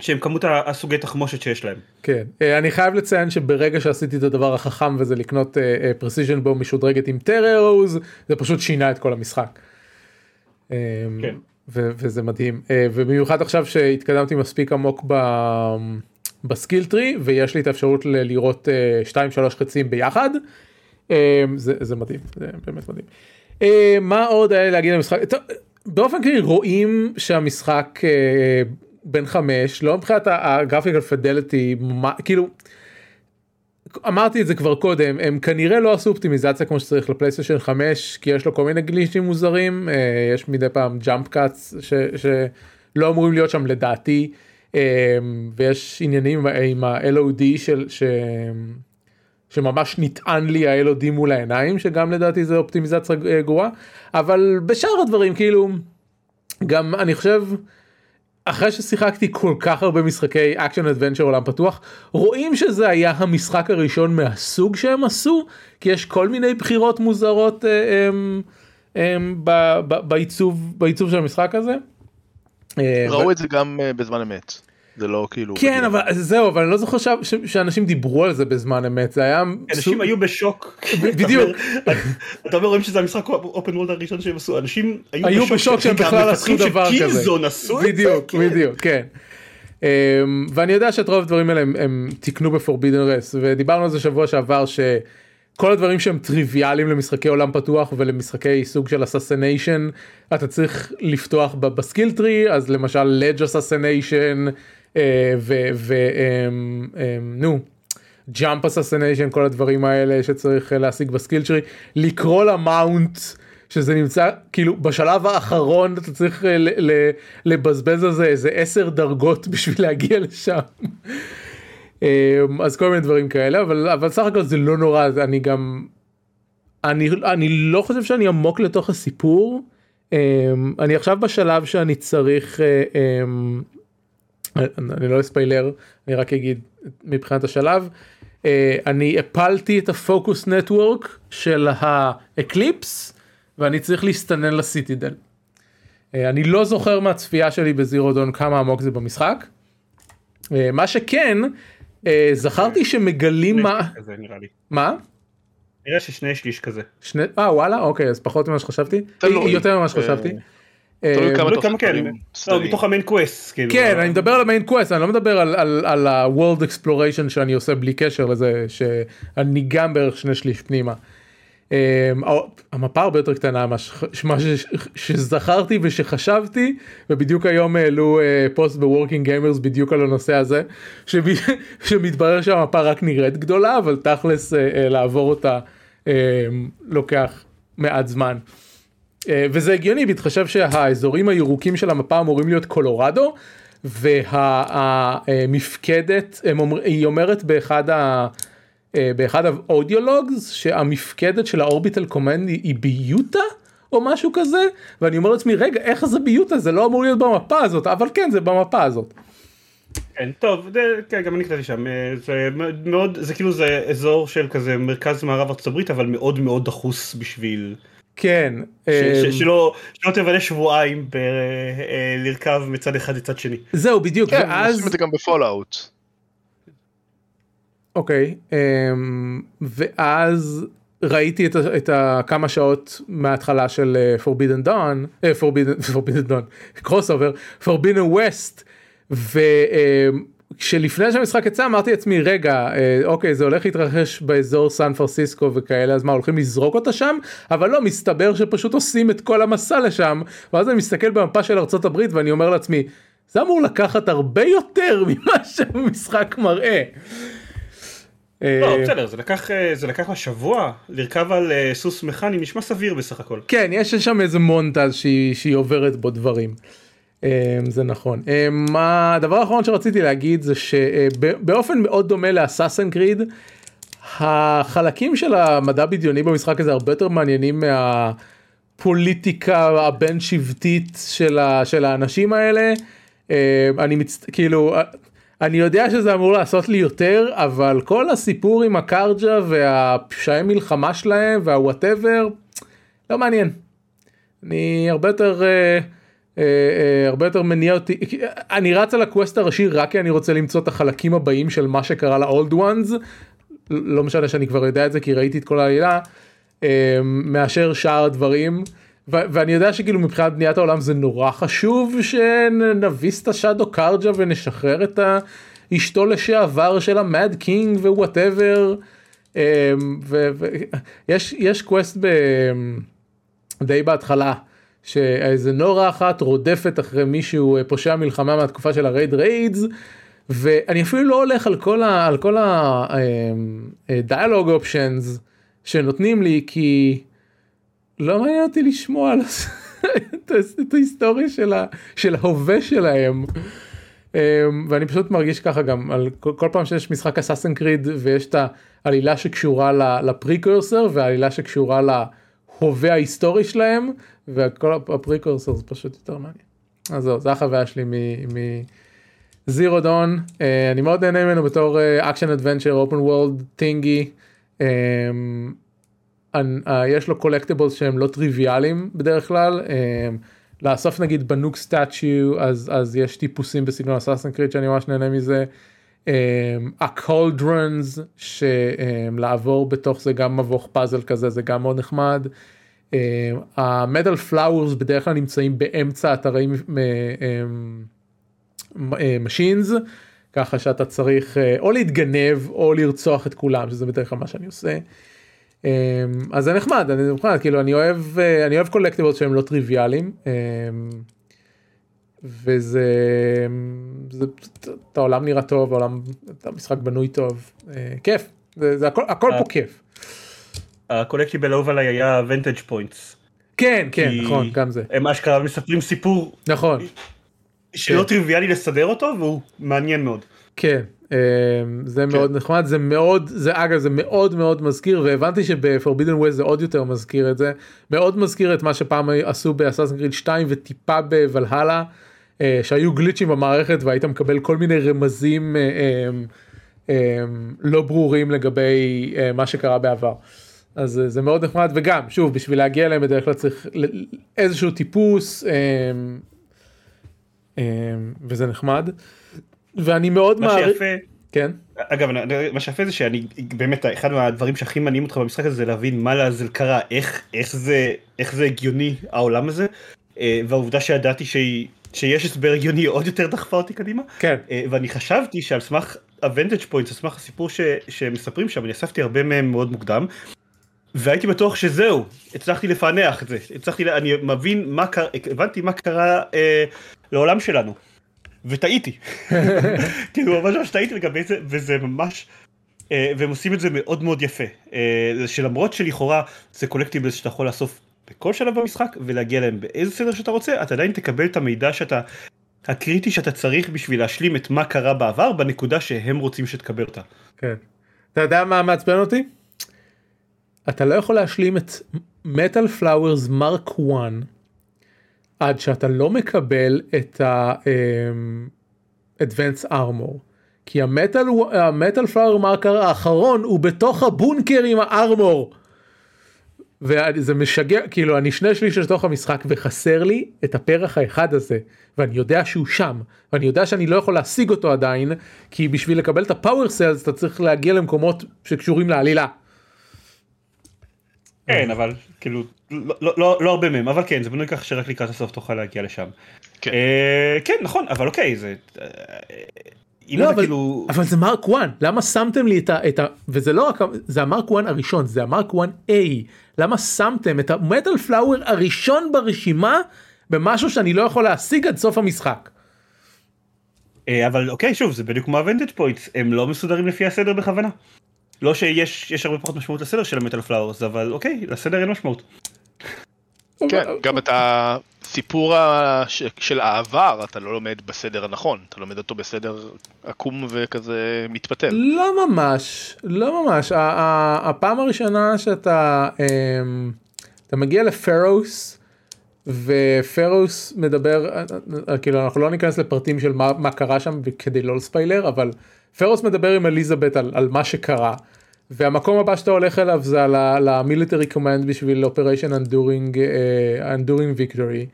שהם כמות הסוגי תחמושת שיש להם. כן אה, אני חייב לציין שברגע שעשיתי את הדבר החכם וזה לקנות precision bow משודרגת עם tear arrows זה פשוט שינה את כל המשחק. אה, כן. ו- וזה מדהים אה, ובמיוחד עכשיו שהתקדמתי מספיק עמוק ב... ב skill tree ויש לי את האפשרות ל- לראות 2-3 חצים ביחד אה, זה, זה מדהים זה באמת מדהים. אה, מה עוד היה להגיד על המשחק באופן כללי רואים שהמשחק אה, בן חמש לא מבחינת ה graphical fidelity כאילו. אמרתי את זה כבר קודם הם כנראה לא עשו אופטימיזציה כמו שצריך לפלייסטיישן 5 כי יש לו כל מיני גליצ'ים מוזרים אה, יש מדי פעם jump cuts שלא אמורים להיות שם לדעתי אה, ויש עניינים עם ה-LOD של. שממש נטען לי ה-LOD מול העיניים שגם לדעתי זה אופטימיזציה גרועה אבל בשאר הדברים כאילו גם אני חושב. אחרי ששיחקתי כל כך הרבה משחקי action adventure עולם פתוח רואים שזה היה המשחק הראשון מהסוג שהם עשו כי יש כל מיני בחירות מוזרות אה, הם, הם, ב, ב, בעיצוב בעיצוב של המשחק הזה. אה, ראו ו... את זה גם אה, בזמן אמת. זה לא כאילו כן אבל זהו אבל אני לא זוכר שאנשים דיברו על זה בזמן אמת זה היה אנשים היו בשוק בדיוק אתה אומר רואים שזה המשחק אופן וולד הראשון שהם עשו אנשים היו בשוק שהם בכלל עשו דבר כזה בדיוק כן. בדיוק כן. אמ, ואני יודע שאת רוב הדברים האלה הם תיקנו בפורבידן רס ודיברנו על זה שבוע שעבר ש... כל הדברים שהם טריוויאליים למשחקי עולם פתוח ולמשחקי סוג של assassination אתה צריך לפתוח ב skill tree אז למשל ledge assassination ונו jump assassination כל הדברים האלה שצריך אה, להשיג ב skill tree לקרוא ל mount שזה נמצא כאילו בשלב האחרון אתה צריך אה, לבזבז על זה איזה 10 דרגות בשביל להגיע לשם. אז כל מיני דברים כאלה אבל אבל סך הכל זה לא נורא אני גם אני אני לא חושב שאני עמוק לתוך הסיפור אני עכשיו בשלב שאני צריך אני לא אספיילר, אני רק אגיד מבחינת השלב. אה, אני הפלתי את ה focus network של ה Eclipse ואני צריך להסתנן ל citadel. אה, אני לא זוכר מהצפייה שלי ב Zero Dawn כמה עמוק זה במשחק. אה, מה שכן, זכרתי שמגלים מה... מה? נראה ששני שליש כזה. שני... אה וואלה אוקיי אז פחות ממה שחשבתי. יותר ממה שחשבתי. תלוי כמה תוכן לא, מתוך ה main quest כאילו. כן אני מדבר על ה main quest אני לא מדבר על ה-world exploration שאני עושה בלי קשר לזה שאני גם בערך שני שליש פנימה. אמ, המפה הרבה יותר קטנה מה שזכרתי ושחשבתי ובדיוק היום העלו אה, פוסט ב Working Gamers בדיוק על הנושא הזה שמתברר שהמפה רק נראית גדולה אבל תכלס אה, אה, לעבור אותה אמ, לוקח מעט זמן. אה, וזה הגיוני בהתחשב שהאזורים הירוקים של המפה אמורים להיות קולורדו והמפקדת היא אומרת באחד ה... אה, באחד ה audio logs שהמפקדת של ה orbital command היא ביוטה או משהו כזה ואני אומר לעצמי רגע איך זה ביוטה זה לא אמור להיות במפה הזאת אבל כן זה במפה הזאת. כן טוב זה, כן, גם אני קטעתי שם אה, זה מאוד זה כאילו זה אזור של כזה מרכז מערב ארצות הברית אבל מאוד מאוד דחוס בשביל כן. אמ, שלא תבלה שבועיים בלרכב אה, מצד אחד לצד שני. זהו בדיוק כן, ואז... עושים את זה גם ב Fallout. אוקיי אמ, ואז ראיתי את, את הכמה שעות מההתחלה של uh, Forbidden Dawn, Forbidden, Forbidden Dawn, קרוס אובר, Forbidden West, ו... Uh, כשלפני שהמשחק יצא אמרתי לעצמי רגע אה, אוקיי זה הולך להתרחש באזור סן פרסיסקו וכאלה אז מה הולכים לזרוק אותה שם אבל לא מסתבר שפשוט עושים את כל המסע לשם ואז אני מסתכל במפה של ארצות הברית ואני אומר לעצמי זה אמור לקחת הרבה יותר ממה שהמשחק מראה. אה, לא בסדר זה לקח אה, זה לקח לה שבוע לרכב על סוס מכני נשמע סביר בסך הכל. כן יש שם איזה מונטז שהיא, שהיא עוברת בו דברים. אמ, זה נכון. אמ, הדבר האחרון שרציתי להגיד זה שבאופן מאוד דומה לאסאסן קריד, החלקים של המדע בדיוני במשחק הזה הרבה יותר מעניינים מהפוליטיקה הבין שבטית של, ה, של האנשים האלה. אמ, אני מצ... כאילו אני יודע שזה אמור לעשות לי יותר אבל כל הסיפור עם הקרג'ה והפשעי מלחמה שלהם והוואטאבר לא מעניין. אני הרבה יותר. Uh, אה, אה, הרבה יותר מניע אותי אני רץ על הקווסט הראשי רק כי אני רוצה למצוא את החלקים הבאים של מה שקרה לאולד וואנס לא משנה שאני כבר יודע את זה כי ראיתי את כל העלילה אה, מאשר שאר הדברים. ואני יודע שכאילו מבחינת בניית העולם זה נורא חשוב שנביס את ה Shadow Carja ונשחרר את אשתו לשעבר של ה Mad King ו whatever ויש יש quest ב... די בהתחלה שאיזה נורה אחת רודפת אחרי מישהו פושע מלחמה מהתקופה של ה Red Raids. ואני אפילו לא הולך על כל ה dialogue options שנותנים לי כי לא מעניין אותי לשמוע על את ההיסטוריה של, ה, של ההווה שלהם. ואני פשוט מרגיש ככה גם על כל פעם שיש משחק Assassin's Creed ויש את העלילה שקשורה ל precursor והעלילה שקשורה להווה ההיסטורי שלהם וכל ה precursor זה פשוט יותר מעניין. אז זהו, זו החוויה שלי מ Zero Dawn, אה, אני מאוד נהנה ממנו בתור action adventure open world thingy. יש לו collectibles שהם לא טריוויאליים בדרך כלל. אה, לאסוף נגיד בנוק statues אז יש טיפוסים בסגנון Assassin's Creed שאני ממש נהנה מזה. ה cauldrons שלעבור בתוך זה גם מבוך פאזל כזה זה גם מאוד נחמד. ה metal flowers בדרך כלל נמצאים באמצע אתרי machines ככה שאתה צריך או להתגנב או לרצוח את כולם שזה בדרך כלל מה שאני עושה. אז זה נחמד, אני נחמד, כאילו אני אוהב, אה, אני אוהב collectibles שהם לא טריוויאליים. וזה, זה, את העולם נראה טוב, העולם, המשחק בנוי טוב, אה, כיף, זה, זה הכל, הכל פה כיף. ה collectible האהוב עליי היה vantage points. כן, כן, נכון, גם זה. הם אשכרה מספרים סיפור. נכון. שלא כן. טריוויאלי לסדר אותו והוא מעניין מאוד. כן, אמ, זה כן. מאוד נחמד זה מאוד זה אגב זה מאוד מאוד מזכיר והבנתי שבפורבידן ווייז זה עוד יותר מזכיר את זה מאוד מזכיר את מה שפעם עשו באסאסן גריד 2 וטיפה בוולהלה אה, שהיו גליצ'ים במערכת והיית מקבל כל מיני רמזים אה, אה, לא ברורים לגבי מה שקרה בעבר. אז זה מאוד נחמד וגם שוב בשביל להגיע אליהם בדרך כלל צריך איזשהו טיפוס וזה נחמד. ואני מאוד מעריך, כן. אגב מה שיפה זה שאני באמת אחד מהדברים שהכי מעניינים אותך במשחק הזה זה להבין מה לעזאזל קרה איך איך זה איך זה הגיוני העולם הזה אה, והעובדה שידעתי שהיא שיש הסבר הגיוני עוד יותר דחפה אותי קדימה כן אה, ואני חשבתי שעל סמך ה vantage point על סמך הסיפור ש, שמספרים שם אני אספתי הרבה מהם מאוד מוקדם. והייתי בטוח שזהו הצלחתי לפענח את זה הצלחתי אני מבין מה קרה הבנתי מה קרה אה, לעולם שלנו וטעיתי. כאילו ממש ממש טעיתי לגבי זה וזה ממש אה, והם עושים את זה מאוד מאוד יפה אה, שלמרות שלכאורה זה קולקטיבלס שאתה יכול לאסוף בכל שלב במשחק ולהגיע להם באיזה סדר שאתה רוצה אתה עדיין תקבל את המידע שאתה הקריטי שאתה צריך בשביל להשלים את מה קרה בעבר בנקודה שהם רוצים שתקבל אותה. כן. אתה יודע מה מעצבן אותי? אתה לא יכול להשלים את מטאל פלאוורס מרק 1 עד שאתה לא מקבל את ה-advanced armor. כי המטל פלאר מרקר האחרון הוא בתוך הבונקר עם הארמור. וזה משגע, כאילו אני שני שליש לתוך המשחק וחסר לי את הפרח האחד הזה ואני יודע שהוא שם ואני יודע שאני לא יכול להשיג אותו עדיין כי בשביל לקבל את הפאוור סיילס אתה צריך להגיע למקומות שקשורים לעלילה. כן אבל כאילו לא, לא, לא, לא הרבה מהם אבל כן זה בנוי כך שרק לקראת הסוף תוכל להגיע לשם. כן, אה, כן נכון אבל אוקיי זה. אה, לא, אבל, כאילו... אבל זה mark 1 למה שמתם לי את ה, את ה... וזה לא רק זה ה mark 1 הראשון זה ה mark 1 A למה שמתם את ה metal flower הראשון ברשימה במשהו שאני לא יכול להשיג עד סוף המשחק. אה, אבל אוקיי שוב זה בדיוק כמו ה vantage points הם לא מסודרים לפי הסדר בכוונה. לא שיש יש הרבה פחות משמעות לסדר של המטל פלאורס אבל אוקיי לסדר אין משמעות. כן, גם את הסיפור של העבר אתה לא לומד בסדר הנכון, אתה לומד אותו בסדר עקום וכזה מתפתל. לא ממש, לא ממש. הפעם הראשונה שאתה אמ, אתה מגיע לפרוס ופרוס מדבר, כאילו אנחנו לא ניכנס לפרטים של מה, מה קרה שם כדי לא לספיילר, אבל פארו מדבר עם אליזבת על, על מה שקרה. והמקום הבא שאתה הולך אליו זה על ה military command בשביל Operation Enduring Enduring Victory.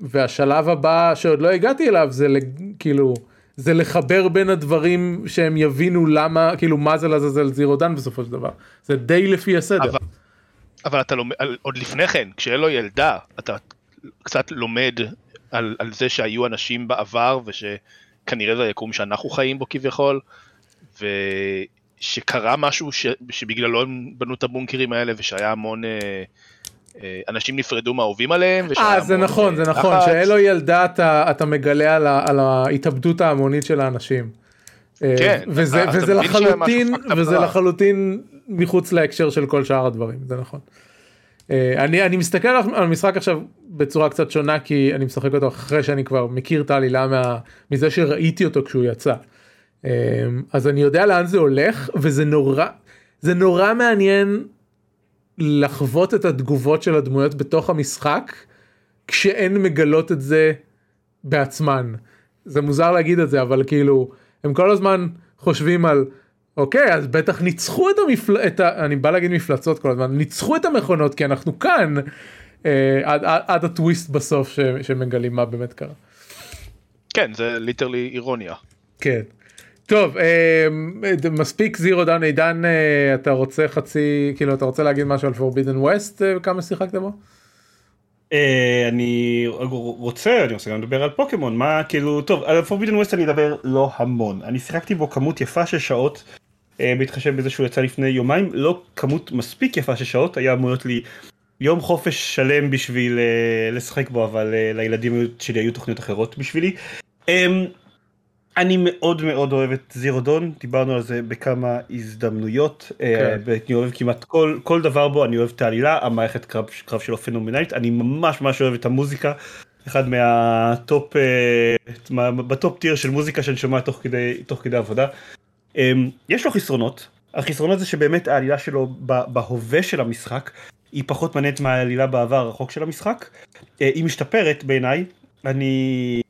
והשלב הבא שעוד לא הגעתי אליו זה כאילו זה לחבר בין הדברים שהם יבינו למה כאילו מה זה לעזאזל Zero Dawn בסופו של דבר זה די לפי הסדר. אבל, אבל אתה לומד עוד לפני כן כשאלוי ילדה אתה קצת לומד על, על זה שהיו אנשים בעבר ושכנראה זה היקום שאנחנו חיים בו כביכול. שקרה משהו ש... שבגללו הם בנו את הבונקרים האלה ושהיה המון אה, אה, אנשים נפרדו מהאהובים עליהם. אה זה נכון זה נכון שאלו ילדה אתה, אתה מגלה על, ה, על ההתאבדות ההמונית של האנשים. אה, כן, וזה, אתה, וזה אתה לחלוטין וזה לחלוטין מחוץ להקשר של כל שאר הדברים זה נכון. אני אני מסתכל על המשחק עכשיו בצורה קצת שונה כי אני משחק אותו אחרי שאני כבר מכיר את העלילה מה, מזה שראיתי אותו כשהוא יצא. אז אני יודע לאן זה הולך וזה נורא זה נורא מעניין לחוות את התגובות של הדמויות בתוך המשחק כשהן מגלות את זה בעצמן. זה מוזר להגיד את זה אבל כאילו הם כל הזמן חושבים על אוקיי אז בטח ניצחו את המפל... את ה... אני בא להגיד מפלצות כל הזמן ניצחו את המכונות כי אנחנו כאן אה, עד, עד, עד הטוויסט בסוף ש... שמגלים מה באמת קרה. כן זה literally אירוניה. כן. טוב אה, מספיק Zero Dawn עידן אה, אתה רוצה חצי כאילו אתה רוצה להגיד משהו על Forbidden West אה, כמה שיחקת בו? אני רוצה אני רוצה גם לדבר על פוקימון מה כאילו טוב על Forbidden West אני אדבר לא המון אני שיחקתי בו כמות יפה של שעות בהתחשב בזה שהוא יצא לפני יומיים לא כמות מספיק יפה של שעות היה אמור להיות לי יום חופש שלם בשביל לשחק בו אבל לילדים שלי היו תוכניות אחרות בשבילי. אמ, אני מאוד מאוד אוהב את Zero Dawn, דיברנו על זה בכמה הזדמנויות, אה, כן. אני אוהב כמעט כל, כל דבר בו, אני אוהב את העלילה, המערכת קרב, קרב שלו פנומנלית, אני ממש ממש אוהב את המוזיקה, אחד מה top, אה, ב top tier של מוזיקה שאני שומע תוך כדי, תוך כדי עבודה. אמ, יש לו חסרונות, החסרונות זה שבאמת העלילה שלו בהווה של המשחק, היא פחות מעניינת מהעלילה בעבר הרחוק של המשחק, אה, היא משתפרת בעיניי, אני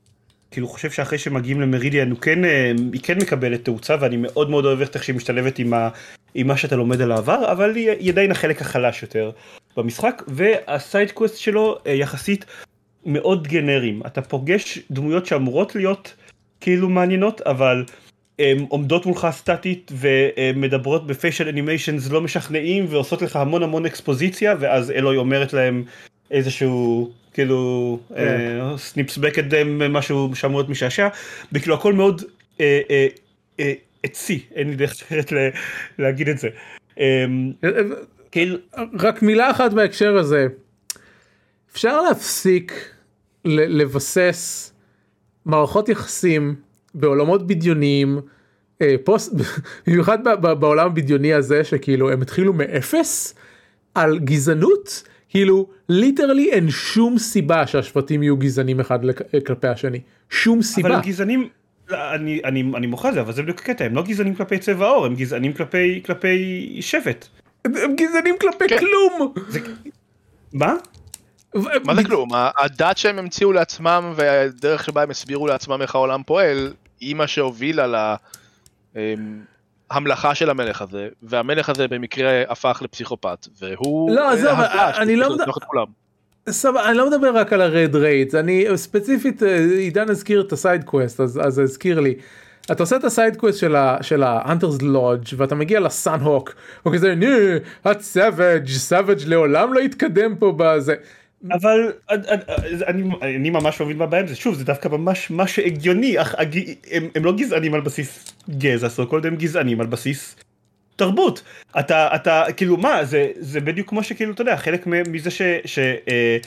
כאילו חושב שאחרי שמגיעים למרידיאן כן, אה, היא כן מקבלת תאוצה ואני מאוד מאוד אוהב איך שהיא משתלבת עם, ה, עם מה שאתה לומד על העבר אבל היא, היא עדיין החלק החלש יותר במשחק והסייד קווסט שלו אה, יחסית מאוד גנריים. אתה פוגש דמויות שאמורות להיות כאילו מעניינות אבל הן עומדות מולך סטטית ומדברות בפיישל אנימיישנס לא משכנעים ועושות לך המון המון אקספוזיציה ואז אלוהי אומרת להם איזשהו כאילו סניפס בקט דם משהו שאמור להיות משעשע. וכאילו הכל מאוד עצי אין לי דרך אחרת להגיד את זה. אמ, כאילו רק מילה אחת בהקשר הזה. אפשר להפסיק לבסס מערכות יחסים בעולמות בדיוניים אה, פרט במיוחד בעולם הבדיוני הזה שכאילו הם התחילו מאפס על גזענות כאילו literally אין שום סיבה שהשבטים יהיו גזענים אחד כלפי השני שום סיבה. אבל הם גזענים אני אני אני מוכן לזה אבל זה בדיוק הקטע הם לא גזענים כלפי צבע עור הם גזענים כלפי כלפי שבט. הם גזענים כלפי כן. כלום. זה... מה? מה זה כלום הדת שהם המציאו לעצמם והדרך שבה הם הסבירו לעצמם איך העולם פועל היא מה שהובילה ל... אמ, המלוכה של המלך הזה, והמלך הזה במקרה הפך לפסיכופת, והוא... לא, עזוב, אני לא. סבבה, אני לא מדבר רק על ה Red Raids, אני ספציפית, אה, עידן הזכיר את ה side quest, אז זה הזכיר לי. אתה עושה את ה side quest של ה Hunters Lodge ואתה מגיע ל Sunhawk, הוא כזה, nah, את savage, savage לעולם לא יתקדם פה בזה. אבל אני, אני ממש מבין מה הבעיה עם זה. שוב זה דווקא ממש מה שהגיוני. אך הם, הם לא גזענים על בסיס גזע so called הם גזענים על בסיס תרבות. אתה אתה כאילו מה זה זה בדיוק כמו שכאילו אתה יודע חלק מזה ש... ש אה,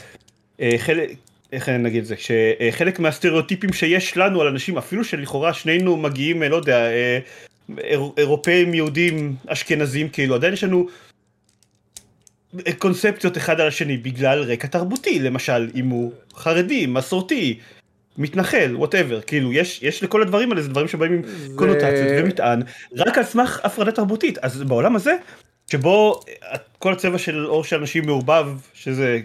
אה, חלק, איך נגיד זה? שחלק מהסטריאוטיפים שיש לנו על אנשים אפילו שלכאורה שנינו מגיעים לא יודע אה, אירופאים יהודים אשכנזים כאילו עדיין יש לנו קונספציות אחד על השני בגלל רקע תרבותי למשל אם הוא חרדי מסורתי מתנחל וואטאבר כאילו יש יש לכל הדברים האלה זה דברים שבאים עם זה... קונוטציות ומטען רק על סמך הפרדה תרבותית. אז בעולם הזה שבו כל הצבע של עור של אנשים מעורבב שזה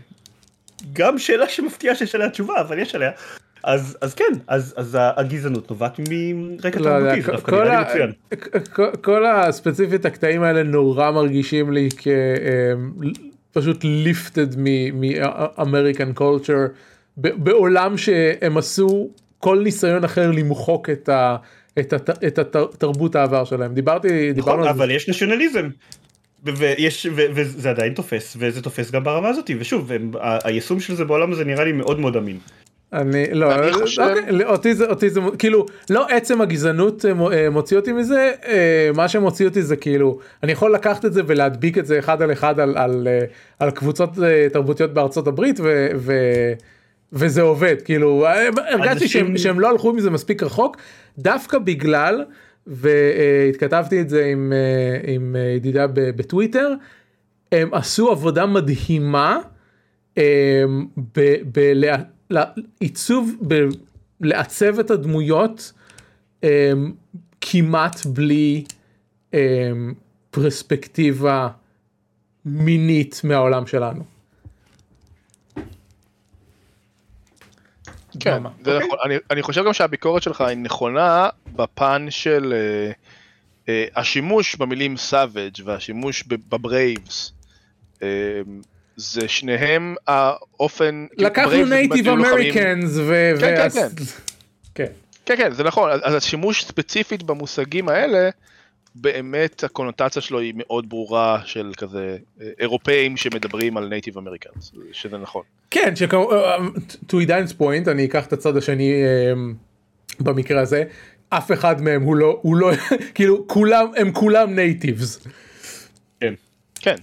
גם שאלה שמפתיעה שיש עליה תשובה אבל יש עליה אז אז כן אז אז הגזענות נובעת מרקע לא, תרבותי זה דווקא נראה לי מצוין. כל הספציפית הקטעים האלה נורא מרגישים לי כפשוט ליפטד מאמריקן קולצ'ר בעולם שהם עשו כל ניסיון אחר למחוק את ה... את, הת, את התרבות העבר שלהם דיברתי נכון, דיברנו אבל יש נשיונליזם ויש וזה עדיין תופס וזה תופס גם ברמה הזאתי ושוב היישום של זה בעולם הזה נראה לי מאוד מאוד אמין. אני לא, אני חושב- אוקיי, לא, אותי זה אותי זה כאילו לא עצם הגזענות אה, אה, מוציא אותי מזה אה, מה שמוציא אותי זה כאילו אני יכול לקחת את זה ולהדביק את זה אחד על אחד על על, אה, על קבוצות אה, תרבותיות בארצות הברית ו, ו, וזה עובד כאילו אה, הרגשתי שהם, אנשים- שהם לא הלכו מזה מספיק רחוק דווקא בגלל והתכתבתי את זה עם, אה, עם אה, ידידה בטוויטר הם עשו עבודה מדהימה אמ, בעיצוב, לעצב את הדמויות אמ, כמעט בלי אמ, פרספקטיבה מינית מהעולם שלנו. כן. זה אוקיי. נכון. אני, אני חושב גם שהביקורת שלך היא נכונה בפן של אה, אה, השימוש במילים savage והשימוש ב- ב braves. אה, זה שניהם האופן... לקחנו native לוחמים- Americans ו... כן, כן, כן. כן. כן, כן, זה נכון. אז השימוש ספציפית במושגים האלה, באמת הקונוטציה שלו היא מאוד ברורה של כזה אה, אירופאים שמדברים על Native Americans, שזה נכון. כן, שכמו, to Edan's point, אני אקח את הצד השני במקרה הזה, אף אחד מהם הוא לא, הוא לא, כאילו כולם, הם כולם natives. כן. כן,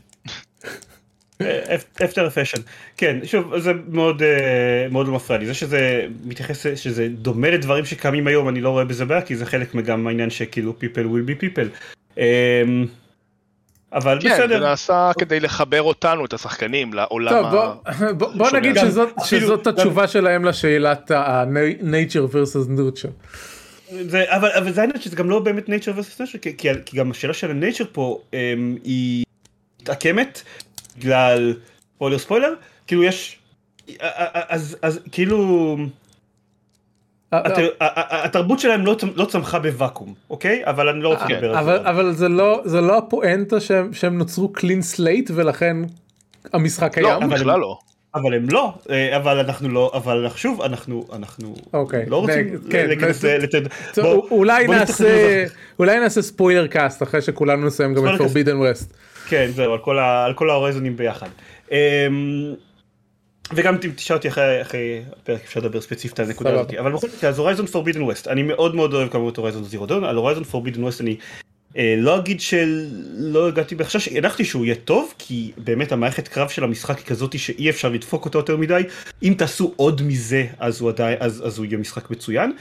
after a fashion. כן, שוב, זה מאוד אה, מאוד לא מפריע לי. זה שזה מתייחס, שזה דומה לדברים שקיימים היום, אני לא רואה בזה בעיה, כי זה חלק גם מהעניין שכאילו people will be people. אמ, אבל כן, זה בסדר. נעשה כדי לחבר אותנו, את השחקנים, לעולם טוב. בוא, בוא, בוא. נגיד גם- שזאת, אפילו- שזאת גם- התשובה שלהם לשאלת ה-nature versus nurture. זה, אבל, אבל זה העניין שזה גם לא באמת nature versus nature, כי, כי, כי גם השאלה של ה-nature פה אמ, היא מתעקמת בגלל ספוילר ספוילר, כאילו יש, אז, אז כאילו הת- ה- ה- התרבות שלהם לא, לא צמחה בוואקום, אוקיי? אבל אני לא רוצה כן, לדבר על אבל, זה. אבל זה לא, זה לא הפואנטה שהם, נוצרו clean slate ולכן המשחק לא, קיים. אבל- בכלל לא. אבל הם לא, אה, אבל אנחנו לא, אבל אנחנו- שוב, אנחנו, אנחנו אוקיי, לא רוצים כן, להיכנס לתת, אולי נעשה. אולי נעשה spoiler cast אחרי שכולנו נסיים גם את. Forbidden West. כן, זהו, על כל ה- על כל ההורייזונים ביחד. אמ, וגם אם תשאל אותי אחרי אחרי הפרק אפשר לדבר ספציפית על הנקודה. הזאת, אבל בכל מקרה אז Horizon Forbidden West, אני מאוד מאוד אוהב כמובן את Horizon Zero Dawn, על Horizon Forbidden West אני אה, לא אגיד שלא הגעתי בחשש, הנחתי שהוא יהיה טוב, כי באמת המערכת קרב של המשחק היא כזאת שאי אפשר לדפוק אותה יותר מדי, אם תעשו עוד מזה אז הוא עדיין, אז, אז הוא יהיה משחק מצוין.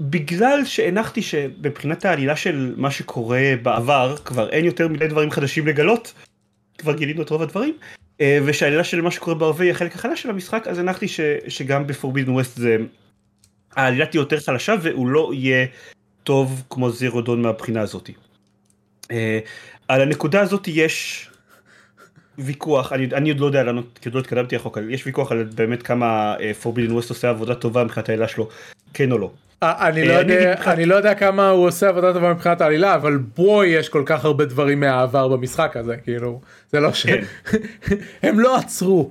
בגלל שהנחתי שבבחינת העלילה של מה שקורה בעבר כבר אין יותר מדי דברים חדשים לגלות, כבר גילינו את רוב הדברים, אה, ושהעלילה של מה שקורה בהווה היא החלק החלש של המשחק, אז הנחתי ש, שגם בפורבידן ווסט זה... העלילה תהיה יותר חלשה והוא לא יהיה טוב כמו זירו דון מהבחינה הזאת. אה, על הנקודה הזאת יש ויכוח, אני, אני עוד לא יודע לענות, כי עוד לא התקדמתי החוק, יש ויכוח על באמת כמה פורבידן ווסט עושה עבודה טובה מבחינת העלילה שלו, כן או לא. אה, אני לא יודע אני לא יודע כמה הוא עושה עבודה טובה מבחינת העלילה אבל בואי יש כל כך הרבה דברים מהעבר במשחק הזה כאילו זה לא ש... כן. לא עצרו.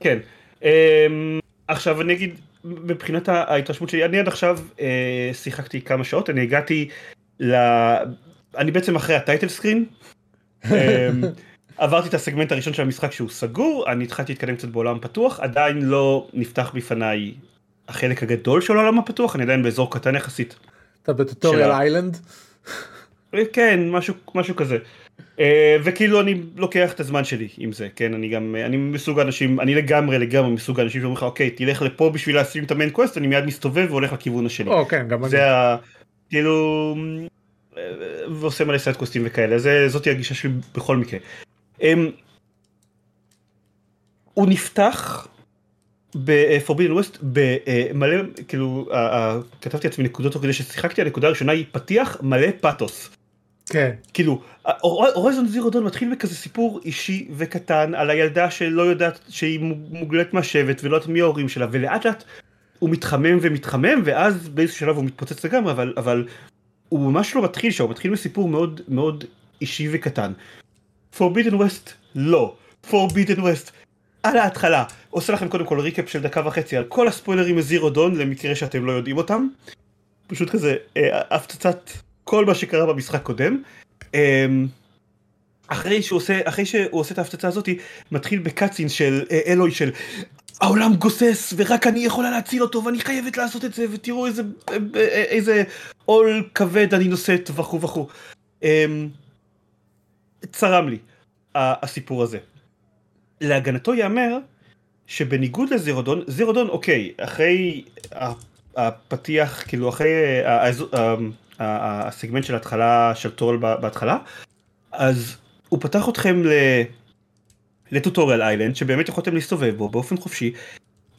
כן. אמ, עכשיו אני אגיד, מבחינת ההתרשמות שלי, אני עד עכשיו אה, שיחקתי כמה שעות, אני הגעתי ל... אני בעצם אחרי הטייטל סקרין. אמ, עברתי את הסגמנט הראשון של המשחק שהוא סגור, אני התחלתי להתקדם קצת בעולם פתוח, עדיין לא נפתח בפניי החלק הגדול של העולם הפתוח, אני עדיין באזור קטן יחסית. אתה בטוטוריאל. איילנד. אה, כן, משהו, משהו כזה. אה, וכאילו אני לוקח את הזמן שלי עם זה, כן, אני גם, אני מסוג האנשים, אני לגמרי לגמרי מסוג האנשים שאומרים לך, אוקיי, תלך לפה בשביל להשים את ה main quest, אני מיד מסתובב והולך לכיוון השני. או כן גם אני. זה ה... כאילו... אה, ועושה מלא side quest ים וכאלה, זה, זאתי הגישה שלי בכל מקרה. אמ, הוא נפתח ב-Forbidden West במלא, כאילו, כתבתי לעצמי נקודות תוך כדי ששיחקתי, הנקודה הראשונה היא פתיח מלא פאתוס. כן. כאילו, הורייזון זירו דון מתחיל בכזה סיפור אישי וקטן על הילדה שלא יודעת שהיא מוגלת מהשבט ולא יודעת מי ההורים שלה, ולאט לאט הוא מתחמם ומתחמם, ואז באיזשהו שלב הוא מתפוצץ לגמרי, אבל, אבל הוא ממש לא מתחיל שם, הוא מתחיל בסיפור מאוד מאוד אישי וקטן. Forbidden West לא. Forbidden West על ההתחלה עושה לכם קודם כל ריקאפ של דקה וחצי על כל הספוילרים מזירו דון למקרה שאתם לא יודעים אותם. פשוט כזה אה, הפצצת כל מה שקרה במשחק קודם. אה, אחרי שהוא עושה אחרי שהוא עושה את ההפצצה הזאתי מתחיל בקאצין של אה, אלוי של העולם גוסס ורק אני יכולה להציל אותו ואני חייבת לעשות את זה ותראו איזה איזה עול כבד אני נושאת וכו' וכו'. אמ, צרם לי הסיפור הזה. להגנתו ייאמר שבניגוד לזירודון, זירודון אוקיי, אחרי הפתיח, כאילו אחרי הסגמנט של ההתחלה של טורל בהתחלה, אז הוא פתח אתכם לטוטוריאל איילנד, שבאמת יכולתם להסתובב בו באופן חופשי,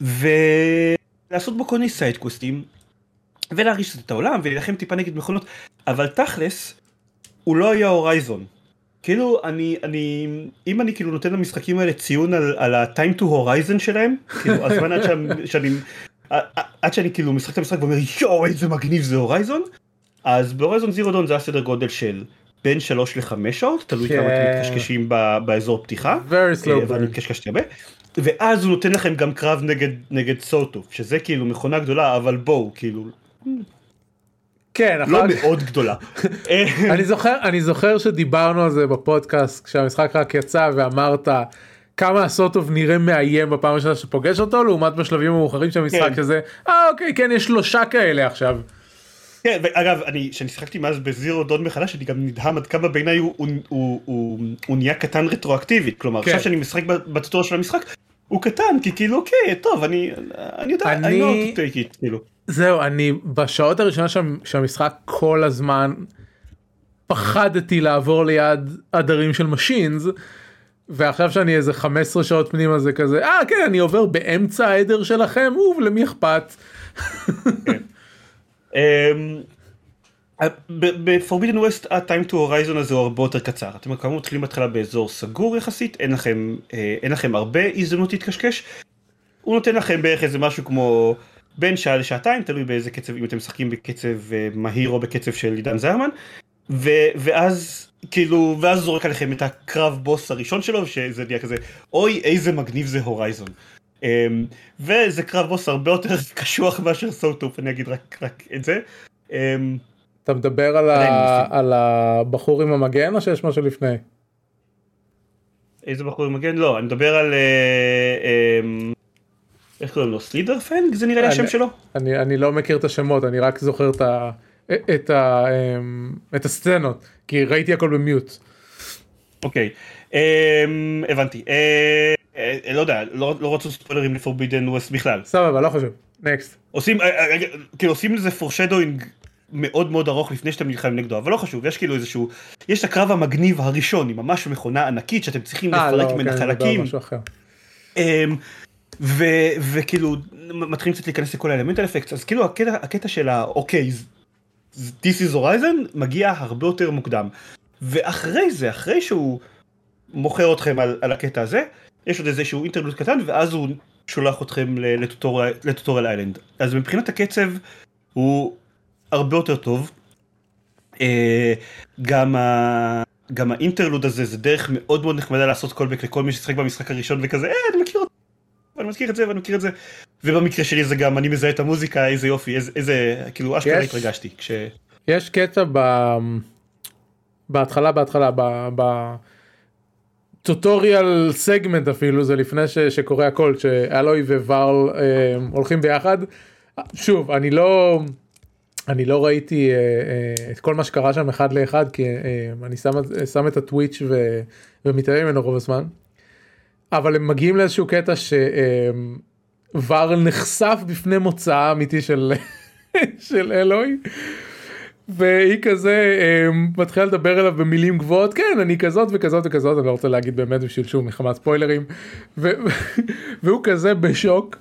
ולעשות בו כל מיני סיידקוסטים, ולהריש את העולם, ולהילחם טיפה נגד מכונות, אבל תכלס, הוא לא היה הורייזון. כאילו אני אני אם אני כאילו נותן למשחקים האלה ציון על, על ה-time to horizon שלהם כאילו הזמן עד שאני, שאני עד שאני כאילו משחק את המשחק ואומר יואו איזה מגניב זה הורייזון אז בהורייזון זירו דון זה היה סדר גודל של בין 3 ל-5 שעות תלוי כמה אתם כן. מתקשקשים באזור פתיחה. אה, ואני מתקשקשתי הרבה. ואז הוא נותן לכם גם קרב נגד נגד סוטו שזה כאילו מכונה גדולה אבל בואו כאילו כן, לא מאוד גדולה. אני זוכר אני זוכר שדיברנו על זה בפודקאסט כשהמשחק רק יצא ואמרת כמה הסוטוב נראה מאיים בפעם הראשונה שפוגש אותו לעומת בשלבים המאוחרים של המשחק כן. שזה אה אוקיי כן יש שלושה כאלה עכשיו. כן ואגב אני כשאני שיחקתי מאז בזירו דון מחדש אני גם נדהם עד כמה בעיניי הוא, הוא, הוא, הוא, הוא נהיה קטן רטרואקטיבית כלומר כן. עכשיו שאני משחק בטוטור של המשחק הוא קטן כי כאילו אוקיי טוב אני אני יודע אני know to take it כאילו. זהו אני בשעות הראשונות שהמשחק כל הזמן פחדתי לעבור ליד עדרים של משינס ועכשיו שאני איזה 15 שעות פנימה זה כזה אה כן אני עובר באמצע העדר שלכם ולמי אכפת. כן. אמ, בפורבידן ווסט ה-time to horizon הזה הוא הרבה יותר קצר אתם כאמור מתחילים בהתחלה באזור סגור יחסית אין לכם אה, אין לכם הרבה הזדמנות להתקשקש. הוא נותן לכם בערך איזה משהו כמו בין שעה לשעתיים תלוי באיזה קצב אם אתם משחקים בקצב אה, מהיר או בקצב של עידן זרמן ו, ואז כאילו ואז זורק עליכם את הקרב בוס הראשון שלו שזה נהיה כזה אוי איזה מגניב זה הורייזון. Um, וזה קרב בוס הרבה יותר קשוח מאשר סוטוף אני אגיד רק, רק את זה. Um, אתה מדבר על, ה... על הבחור עם המגן או שיש משהו לפני? איזה בחור עם מגן? לא, אני מדבר על... Uh, um, איך קוראים לו? סלידר פנג? זה נראה לי השם שלו? אני, אני לא מכיר את השמות, אני רק זוכר את, ה, את, ה, אמ, את הסצנות, כי ראיתי הכל במיוט. אוקיי, okay. אמ, um, הבנתי. Uh, uh, לא יודע, לא, לא רצו ספוילרים לפורבידן ווסט בכלל. סבבה, לא חושב. נקסט. עושים, uh, כאילו עושים לזה פורשדוינג מאוד מאוד ארוך לפני שאתם נלחמים נגדו, אבל לא חשוב, יש כאילו איזשהו, יש את הקרב המגניב הראשון עם ממש מכונה ענקית שאתם צריכים לפרק ממנה כן, חלקים. וכאילו מתחילים קצת להיכנס לכל האלמנט האפקט אז כאילו הקטע, הקטע של האוקיי this is horizon מגיע הרבה יותר מוקדם. ואחרי זה אחרי שהוא מוכר אתכם על, על הקטע הזה יש עוד איזשהו אינטרנט קטן ואז הוא שולח אתכם לטוטוריאל איילנד. אז מבחינת הקצב הוא הרבה יותר טוב. אה, גם ה... גם האינטרלוד הזה זה דרך מאוד מאוד נחמדה לעשות קולבק לכל מי ששיחק במשחק הראשון וכזה אה אני מכיר אותו ואני מכיר את זה ואני מכיר את זה. ובמקרה שלי זה גם אני מזהה את המוזיקה איזה יופי איזה, איזה כאילו אשכרה יש, התרגשתי כש... יש קטע ב... בהתחלה בהתחלה ב... ב... טוטוריאל סגמנט אפילו זה לפני ש... שקורה הכל שאלוי ווארל אה, הולכים ביחד. שוב אני לא אני לא ראיתי אה, אה, את כל מה שקרה שם אחד לאחד כי אה, אני שם, שם את הטוויץ' ו... ומתעלם ממנו רוב הזמן אבל הם מגיעים לאיזשהו קטע שווארל נחשף בפני מוצא האמיתי של של אלוהי. והיא כזה מתחילה לדבר אליו במילים גבוהות כן אני כזאת וכזאת וכזאת אני לא רוצה להגיד באמת בשביל שוב מחמת ספוילרים. והוא כזה בשוק.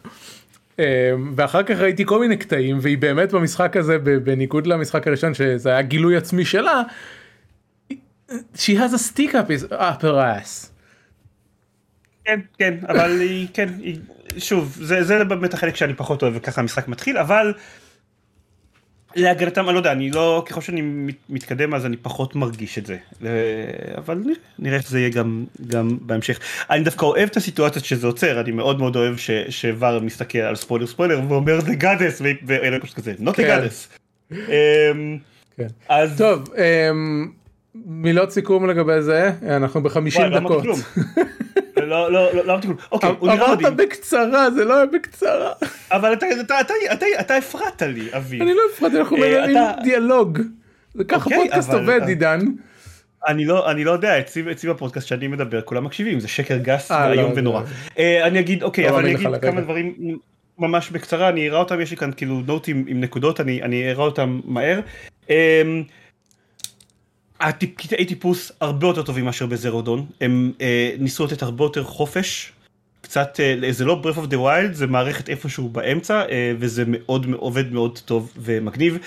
ואחר כך ראיתי כל מיני קטעים והיא באמת במשחק הזה בניגוד למשחק הראשון שזה היה גילוי עצמי שלה. She has a stick up, up her ass. כן, כן, אבל היא, כן, היא, שוב, זה, זה באמת החלק שאני פחות אוהב וככה המשחק מתחיל, אבל להגנתם, אני לא יודע, אני לא, ככל שאני מתקדם אז אני פחות מרגיש את זה, אבל נראה, נראה שזה יהיה גם, גם בהמשך. אני דווקא אוהב את הסיטואציות שזה עוצר, אני מאוד מאוד אוהב ש Varl מסתכל על ספוילר ספוילר ואומר the gods, ואלוי פשוט כזה, not the gods. אמ, כן. אז טוב, אמ, מילות סיכום לגבי זה, אנחנו בחמישים דקות. לא לא, לא, לא, לא אמרתי כלום. אוקיי, הוא נראה אמרת מדהים. בקצרה, זה לא היה בקצרה. אבל אתה, הפרעת לי, אבי. אני לא הפרעתי, אנחנו אה, מנהלים דיאלוג. ככה אוקיי, פודקאסט עובד, עידן. אני לא, אני לא יודע, אצלי, אצלי בפודקאסט שאני מדבר, כולם מקשיבים, זה שקר גס אה, ואיום לא, ונורא. זה- אה, אני אגיד, אוקיי, לא אבל אני אגיד לרגע. כמה דברים ממש בקצרה, אני אראה אותם, יש לי כאן כאילו notes עם נקודות, אני, אני אראה אותם מהר. אה, הטיפ- קטעי טיפוס הרבה יותר טובים מאשר ב Zero Dawn, הם אה, ניסו לתת הרבה יותר חופש. קצת, אה, זה לא breath of the wild, זה מערכת איפשהו באמצע, אה, וזה מאוד עובד מאוד טוב ומגניב.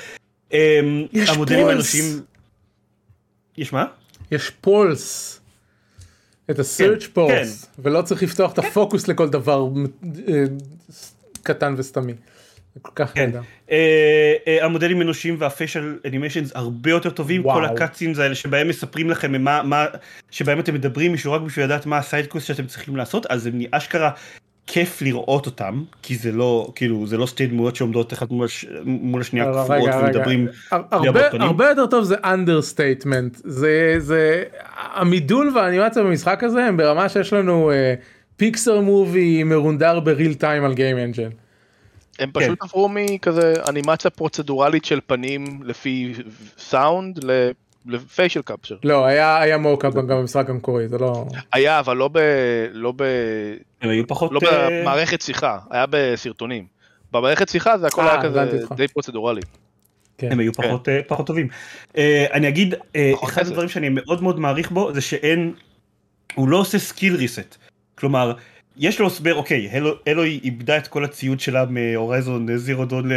אה, יש המודלים pulse. האנושיים... יש מה? יש pulse. את ה-search כן, pulse. ולא צריך לפתוח את הפוקוס לכל דבר אה, קטן וסתמי. כל כך כן. נהדר. אה, אה, המודלים אנושיים וה facial animations הרבה יותר טובים, וואו. כל ה cutscenes האלה שבהם מספרים לכם מה, מה, שבהם אתם מדברים מישהו רק בשביל לדעת מה ה side quest שאתם צריכים לעשות, אז זה אשכרה כיף לראות אותם, כי זה לא, כאילו, זה לא שתי דמויות שעומדות אחת מול, הש... מול השנייה קפואות. ומדברים. הר- הרבה. הרבה יותר טוב זה understatement זה זה המידול והאנימציה במשחק הזה הם ברמה שיש לנו Pixar movie מרונדר ב real time על game engine. הם פשוט עברו מכזה אנימציה פרוצדורלית של פנים לפי סאונד ל facial capture. לא היה היה mocap גם במשחק המקורי זה לא היה אבל לא ב... לא ב... הם היו פחות... לא אה, במערכת שיחה, היה בסרטונים. במערכת שיחה זה הכל אה, היה כזה. די פרוצדורלי. כן. הם היו פחות, אה, פחות טובים. אה, אני אגיד, פחות אחד. הדברים שאני מאוד מאוד מעריך בו זה שאין, הוא לא עושה skill reset. כלומר, יש לו הסבר, אוקיי, הלו- אלוי איבדה את כל הציוד שלה מ Horizon Zero Dawn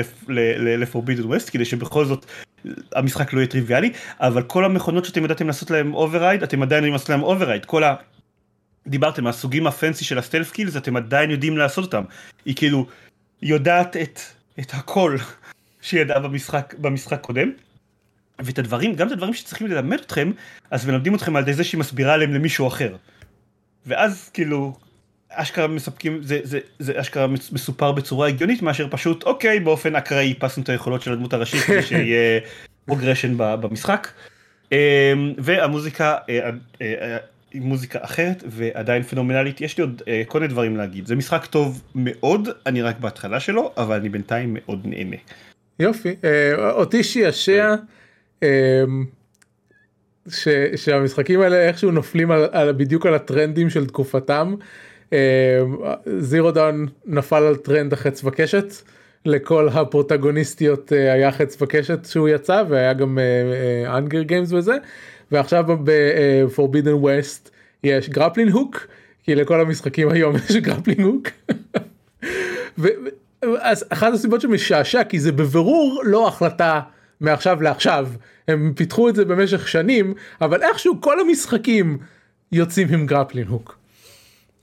ל Forbidden West, כדי שבכל זאת המשחק לא יהיה טריוויאלי, אבל כל המכונות שאתם ידעתם לעשות להם override, אתם עדיין יודעים לעשות להם override. כל ה... דיברתם, הסוגים ה fancy של ה stealth kills, אתם עדיין יודעים לעשות אותם. היא כאילו יודעת את, את הכל שהיא ידעה במשחק, במשחק קודם. ואת הדברים, גם את הדברים שצריכים ללמד אתכם, אז מלמדים אתכם על ידי זה שהיא מסבירה עליהם למישהו אחר. ואז כאילו, אשכרה מספקים, זה, זה, זה אשכרה מס- מסופר בצורה הגיונית מאשר פשוט, אוקיי, באופן אקראי איפסנו את היכולות של הדמות הראשית כדי שיהיה progression במשחק. אמ, והמוזיקה אה, אה, אה, היא מוזיקה אחרת ועדיין פנומנלית, יש לי עוד כל מיני דברים להגיד. זה משחק טוב מאוד, אני רק בהתחלה שלו, אבל אני בינתיים מאוד נהנה. יופי אותי שעשע אה, ש, שהמשחקים האלה איכשהו נופלים על, על בדיוק על הטרנדים של תקופתם. Zero Dawn נפל על טרנד החץ וקשת לכל הפרוטגוניסטיות אה, היה חץ וקשת שהוא יצא והיה גם Hunger Games וזה ועכשיו ב Forbidden West יש grappling hook כי לכל המשחקים היום יש grappling hook. אז אחת הסיבות שמשעשע כי זה בבירור לא החלטה מעכשיו לעכשיו הם פיתחו את זה במשך שנים אבל איכשהו כל המשחקים יוצאים עם grappling hook.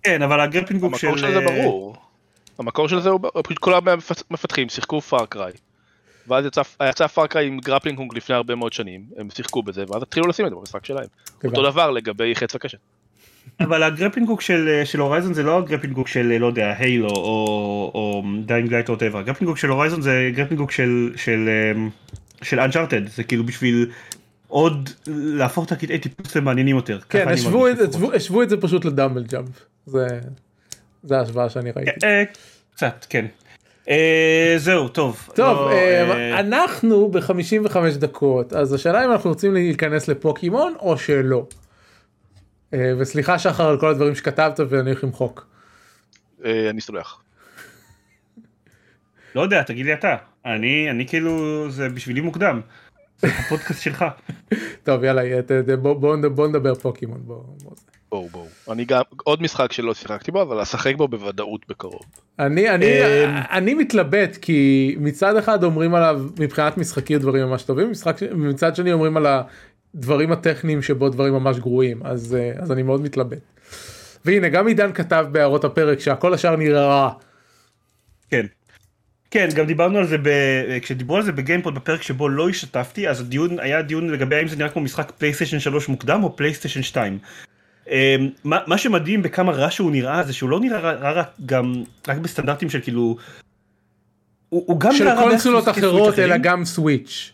כן, אבל ה grappling hook של... המקור של זה אה, ברור. המקור של זה הוא פשוט כל המפתחים שיחקו Far Cry. ואז יצא, יצא Far Cry עם grappling hook לפני הרבה מאוד שנים, הם שיחקו בזה, ואז התחילו לשים את זה במשחק שלהם. אותו דבר לגבי חץ וקשת. אבל ה grappling hook של של Horizon זה לא ה grappling hook של לא יודע Halo או או Dying Light או whatever ה grappling hook של Horizon זה grappling hook של של אמ, של אנצ'ארטד זה כאילו בשביל עוד להפוך את הקטעי טיפוס למעניינים יותר. כן השוו את השוו את זה פשוט לדאמבל ג'אמפ זה זה ההשוואה שאני ראיתי. אה, קצת כן. אה, זהו טוב. טוב לא, אה, אנחנו ב-55 דקות אז השאלה אם אנחנו רוצים להיכנס לפוקימון או שלא. וסליחה שחר על כל הדברים שכתבת ואני הולך למחוק. אני סולח. לא יודע תגיד לי אתה אני אני כאילו זה בשבילי מוקדם. הפודקאסט שלך. טוב יאללה בוא- בוא נד- בוא נדבר פוקימון בוא. בוא. בואו בואו. אני גם, עוד משחק שלא שיחקתי בו, אבל אשחק בו בוודאות בקרוב. אני אני אמ, אני מתלבט כי מצד אחד אומרים עליו מבחינת משחקיות דברים ממש טובים משחק מצד שני אומרים על הדברים הטכניים שבו דברים ממש גרועים אז אה, אז אני מאוד מתלבט. והנה גם עידן כתב בהערות הפרק שהכל השאר נראה רע. כן. כן, גם דיברנו על זה, ב... כשדיברו על זה בגיימפוד בפרק שבו לא השתתפתי, אז הדיון היה דיון לגבי האם זה נראה כמו משחק פלייסטיישן 3 מוקדם או פלייסטיישן 2. אמ, מה, מה שמדהים בכמה רע שהוא נראה זה שהוא לא נראה רע, רק גם רק בסטנדרטים של כאילו הוא, הוא גם של קונסולות אחרות אלא. גם Switch.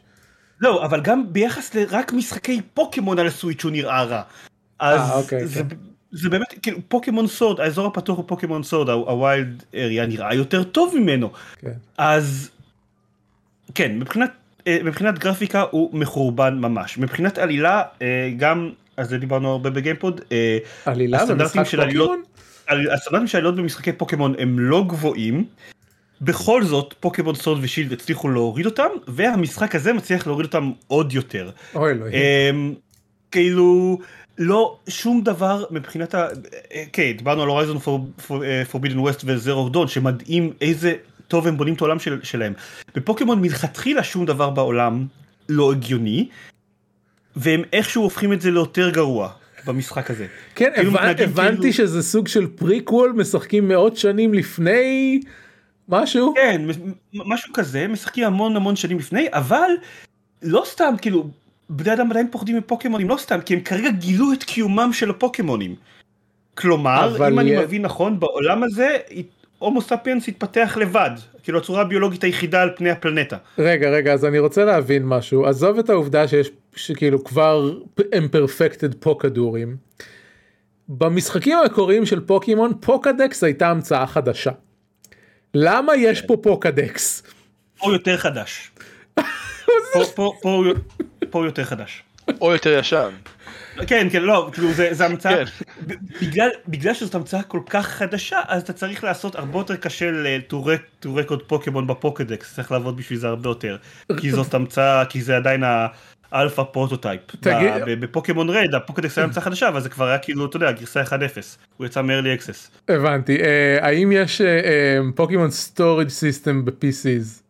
לא אבל גם ביחס לרק משחקי פוקימון על ה Switch הוא נראה רע. אז אה, אוקיי, זה, כן. זה באמת, כאילו פוקימון Sword, האזור הפתוח בפוקימון Sword, ה Wild Area נראה יותר טוב ממנו. כן. אז כן, מבחינת, אה, מבחינת גרפיקה הוא מחורבן ממש. מבחינת עלילה, אה, גם, על זה דיברנו הרבה בגיימפוד, אה, עלילה במשחק של פוקימון? הסטנדרטים של עלילות במשחקי פוקימון הם לא גבוהים. בכל זאת, פוקימון Sword ו Shield הצליחו להוריד אותם, והמשחק הזה מצליח להוריד אותם עוד יותר. אוי אלוהים. אמ, כאילו, לא, שום דבר מבחינת ה... כן, דיברנו על Horizon Forbidden West ו Zero Dawn, שמדהים איזה טוב הם בונים את העולם של, שלהם. בפוקימון מלכתחילה שום דבר בעולם לא הגיוני, והם איכשהו הופכים את זה ליותר גרוע במשחק הזה. כן, כאילו הבנ- מתנהגים הבנתי כאילו- שזה סוג של פריקוול, משחקים מאות שנים לפני משהו. כן, משהו כזה, משחקים המון המון שנים לפני, אבל לא סתם, כאילו, בני אדם עדיין פוחדים מפוקימונים, לא סתם, כי הם כרגע גילו את קיומם של הפוקימונים. כלומר, אבל אם אני מבין נכון, בעולם הזה, הומו ספיאנס התפתח לבד, כאילו הצורה הביולוגית היחידה על פני הפלנטה. רגע, רגע, אז אני רוצה להבין משהו. עזוב את העובדה שיש, שכאילו כבר הם פרפקטד פה כדורים. במשחקים המקוריים של פוקימון, פוקדקס הייתה המצאה חדשה. למה יש פה פוקדקס? פה יותר חדש. פה- פה- פה- פה הוא יותר חדש. או יותר ישן. כן, כן, לא, כאילו זה, זה המצאה, כן. בגלל, בגלל שזאת המצאה כל כך חדשה, אז אתה צריך לעשות הרבה יותר קשה to rec- to record פוקימון בפוקדקס, צריך לעבוד בשביל זה הרבה יותר, כי זאת המצאה, כי זה עדיין ה alpha prototype. תגיד- ב- ב- בפוקימון Red, הפוקדקס היה המצאה חדשה, אבל זה כבר היה כאילו, אתה יודע, גרסה 1-0, הוא יצא מ-early access. הבנתי. אה, האם יש Pokemon storage system ב-PCs?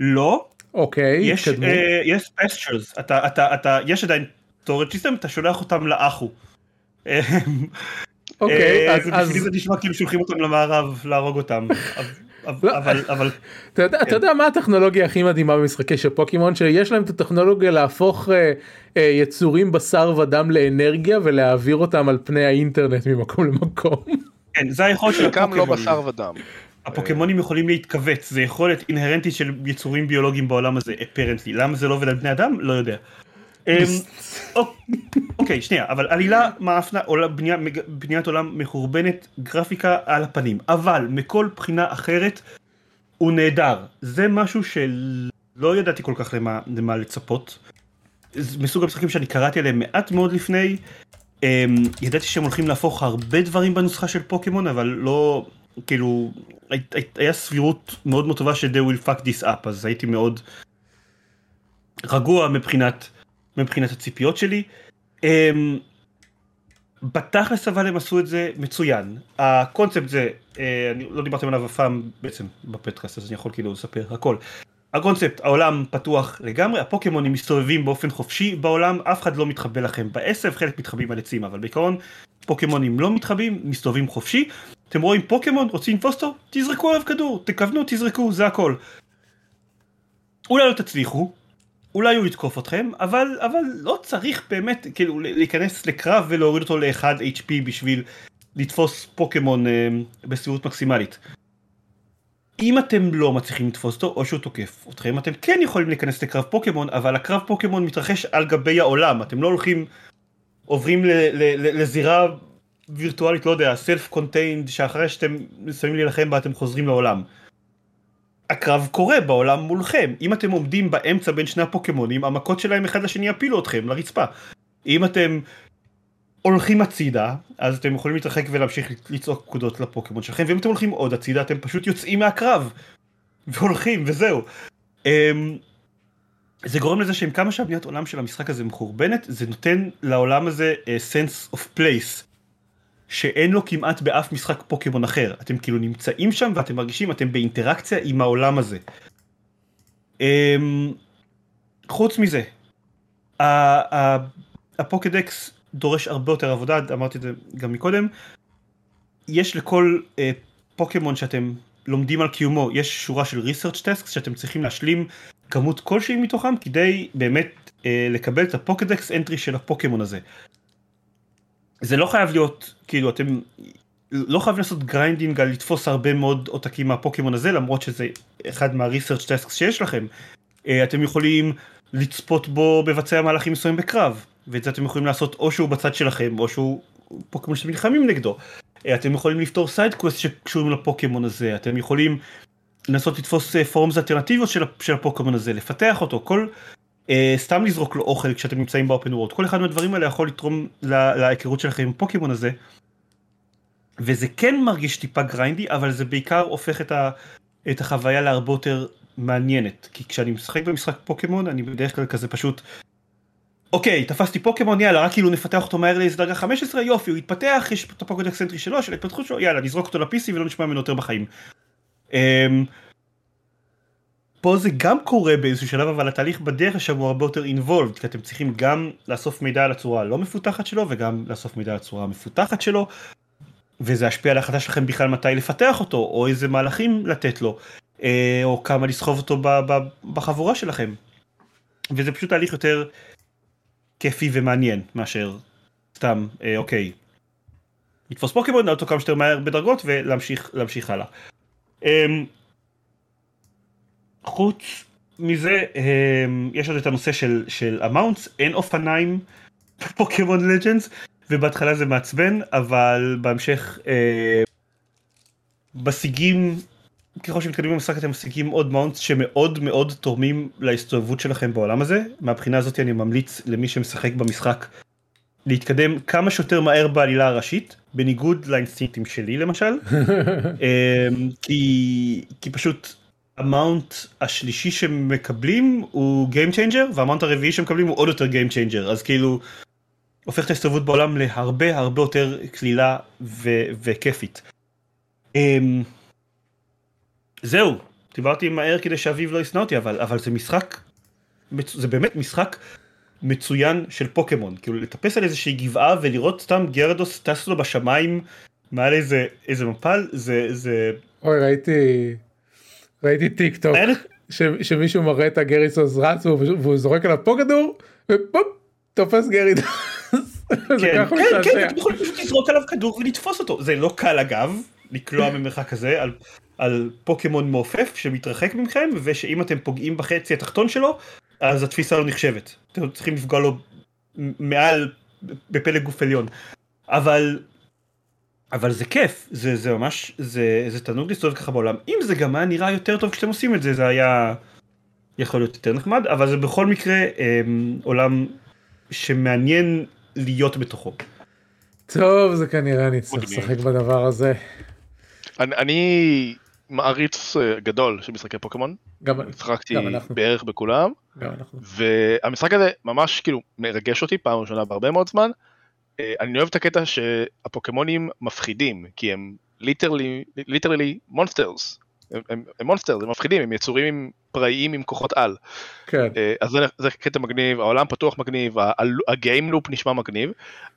לא, אוקיי, יש, התקדמו. אה, יש pastures, אתה, אתה, אתה, יש עדיין storage system, אתה שולח אותם לאחו. אה, אוקיי, אה, אז- אז זה נשמע כאילו שולחים אותם למערב להרוג אותם. אבל- לא. אבל, אתה יודע, אתה יודע מה הטכנולוגיה הכי מדהימה במשחקי של פוקימון שיש להם את הטכנולוגיה להפוך אה, אה, יצורים בשר ודם לאנרגיה ולהעביר אותם על פני האינטרנט ממקום למקום. כן, זה היכולת של חלקם לא. בשר ודם. הפוקימונים יכולים להתכווץ, זה יכולת אינהרנטית של יצורים ביולוגיים בעולם הזה, אפרנטלי. למה זה לא עובד על בני אדם? לא יודע. אמ, אוק- אוקיי, שנייה, אבל עלילה מאפנה, בניית עולם מחורבנת, גרפיקה על הפנים, אבל מכל בחינה אחרת הוא נהדר. זה משהו שלא ידעתי כל כך למה, למה לצפות. זה מסוג המשחקים שאני קראתי עליהם מעט מאוד לפני. אמ, ידעתי שהם הולכים להפוך הרבה דברים בנוסחה של פוקימון, אבל לא, כאילו, הי- הי- היה סבירות מאוד מאוד טובה ש- they will fuck this up, אז הייתי מאוד רגוע מבחינת, מבחינת הציפיות שלי. אמ, בתכלס אבל הם עשו את זה מצוין. הקונספט זה, אה, אני לא דיברתם עליו אף פעם בעצם בפודקאסט אז אני יכול כאילו לספר הכל. הקונספט, העולם פתוח לגמרי, הפוקימונים מסתובבים באופן חופשי בעולם, אף אחד לא מתחבא לכם בעשב, חלק מתחבאים על עצים, אבל בעיקרון פוקימונים לא מתחבאים, מסתובבים חופשי. אתם רואים פוקימון, רוצים אותו? תזרקו עליו כדור, תכוונו, תזרקו, זה הכל. אולי לא תצליחו, אולי הוא יתקוף אתכם, אבל, אבל לא צריך באמת כאילו להיכנס לקרב ולהוריד אותו ל-1 HP בשביל לתפוס פוקימון אה, בסבירות מקסימלית. אם אתם לא מצליחים לתפוס אותו או שהוא תוקף אתכם אתם כן יכולים להיכנס לקרב פוקימון אבל הקרב פוקימון מתרחש על גבי העולם אתם לא הולכים עוברים ל- ל- ל- לזירה וירטואלית לא יודע self contained שאחרי שאתם מסיימים להילחם בה אתם חוזרים לעולם. הקרב קורה בעולם מולכם אם אתם עומדים באמצע בין שני הפוקימונים המכות שלהם אחד לשני יפילו אתכם לרצפה. אם אתם הולכים הצידה אז אתם יכולים להתרחק ולהמשיך לצעוק פקודות לפוקימון שלכם ואם אתם הולכים עוד הצידה אתם פשוט יוצאים מהקרב והולכים וזהו. אמ, זה גורם לזה שעם כמה שהבניית עולם של המשחק הזה מחורבנת זה נותן לעולם הזה אה, sense of place שאין לו כמעט באף משחק פוקימון אחר אתם כאילו נמצאים שם ואתם מרגישים אתם באינטראקציה עם העולם הזה. אמ, חוץ מזה הפוקדקס דורש הרבה יותר עבודה אמרתי את זה גם מקודם יש לכל אה, פוקימון שאתם לומדים על קיומו יש שורה של research tasks שאתם צריכים להשלים כמות כלשהי מתוכם כדי באמת אה, לקבל את ה Pokedex entry של הפוקימון הזה. זה לא חייב להיות כאילו אתם לא חייבים לעשות grinding על לתפוס הרבה מאוד עותקים מהפוקימון הזה למרות שזה אחד מה-research tasks שיש לכם. אה, אתם יכולים לצפות בו מבצע מהלכים מסוימים בקרב ואת זה אתם יכולים לעשות או שהוא בצד שלכם או שהוא פוקימון שאתם נלחמים נגדו. אה, אתם יכולים לפתור side quest שקשורים לפוקימון הזה, אתם יכולים לנסות לתפוס forms אלטרנטיביות של, הפוקימון הזה, לפתח אותו, כל, אה, סתם לזרוק לו אוכל כשאתם נמצאים ב open world, כל אחד מהדברים האלה יכול לתרום להיכרות שלכם עם פוקימון הזה. וזה כן מרגיש טיפה grindy, אבל זה בעיקר הופך את, ה, את החוויה להרבה יותר מעניינת. כי כשאני משחק במשחק פוקימון, אני בדרך כלל כזה פשוט, אוקיי, תפסתי פוקימון, יאללה, רק כאילו נפתח אותו מהר לאיזה דרגה 15, יופי, הוא התפתח, יש את ה Pokedex entry שלו, של ההתפתחות שלו, יאללה, נזרוק אותו ל-PC ולא נשמע ממנו יותר בחיים. Um, פה זה גם קורה באיזשהו שלב, אבל התהליך בדרך לשם הוא הרבה יותר involved, כי אתם צריכים גם לאסוף מידע על הצורה הלא מפותחת שלו, וגם לאסוף מידע על הצורה המפותחת שלו, וזה ישפיע על ההחלטה שלכם בכלל מתי לפתח אותו, או איזה מהלכים לתת לו, אה, או כמה לסחוב אותו בחבורה שלכם. וזה פשוט תהליך יותר כיפי ומעניין מאשר סתם, אה, אוקיי, לתפוס פוקימון, לעלות אותו כמה שיותר מהר בדרגות ולהמשיך הלאה. אה, חוץ מזה, יש עוד את הנושא של, של המאונטס, אין אופניים פוקימון Legends, ובהתחלה זה מעצבן, אבל בהמשך אה, בשיגים, ככל שמתקדמים במשחק אתם משיגים עוד mounts שמאוד מאוד תורמים להסתובבות שלכם בעולם הזה. מהבחינה הזאת אני ממליץ למי שמשחק במשחק להתקדם כמה שיותר מהר בעלילה הראשית, בניגוד לאינסטינקטים שלי למשל, אה, כי, כי פשוט ה mount השלישי שמקבלים הוא Game Changer, וה mount הרביעי שמקבלים הוא עוד יותר Game Changer, אז כאילו הופך את ההסתובבות בעולם להרבה הרבה יותר קלילה ו- וכיפית. Um, זהו, דיברתי מהר כדי שאביב לא ישנא אותי, אבל, אבל זה משחק, זה באמת משחק מצוין של פוקימון, כאילו לטפס על איזושהי גבעה ולראות סתם גרדוס טס לו בשמיים מעל איזה, איזה מפל, זה, זה... אוי, ראיתי, ראיתי טיק טוק, ש, שמישהו מראה את הגריסוס רץ והוא זורק עליו פה כדור, ופופ, תופס גרידוס. כן, כן, כן, אתם יכולים פשוט לזרוק עליו כדור ולתפוס אותו. זה לא קל אגב, לקלוע ממרחק כזה על, על פוקימון מעופף שמתרחק מכם, ושאם אתם פוגעים בחצי התחתון שלו, אז התפיסה לא נחשבת. אתם צריכים לפגוע לו מעל, בפלג גוף עליון. אבל, אבל זה כיף, זה, זה ממש, זה, זה תענוג להסתובב ככה בעולם. אם זה גם היה נראה יותר טוב כשאתם עושים את זה, זה היה יכול להיות יותר נחמד, אבל זה בכל מקרה אה, עולם שמעניין להיות בתוכו. טוב זה כנראה אני צריך לשחק בדבר הזה. אני, אני מעריץ אה, גדול של משחקי פוקימון. גם. משחקתי בערך בכולם. גם אנחנו. והמשחק הזה ממש כאילו מרגש אותי פעם ראשונה בהרבה מאוד זמן. אה, אני אוהב את הקטע שהפוקימונים מפחידים כי הם literally literally monsters הם, הם, הם מפחידים, הם יצורים פראיים עם כוחות על. כן. אה, אז זה, זה קטע מגניב, העולם פתוח מגניב, ה game loop נשמע מגניב.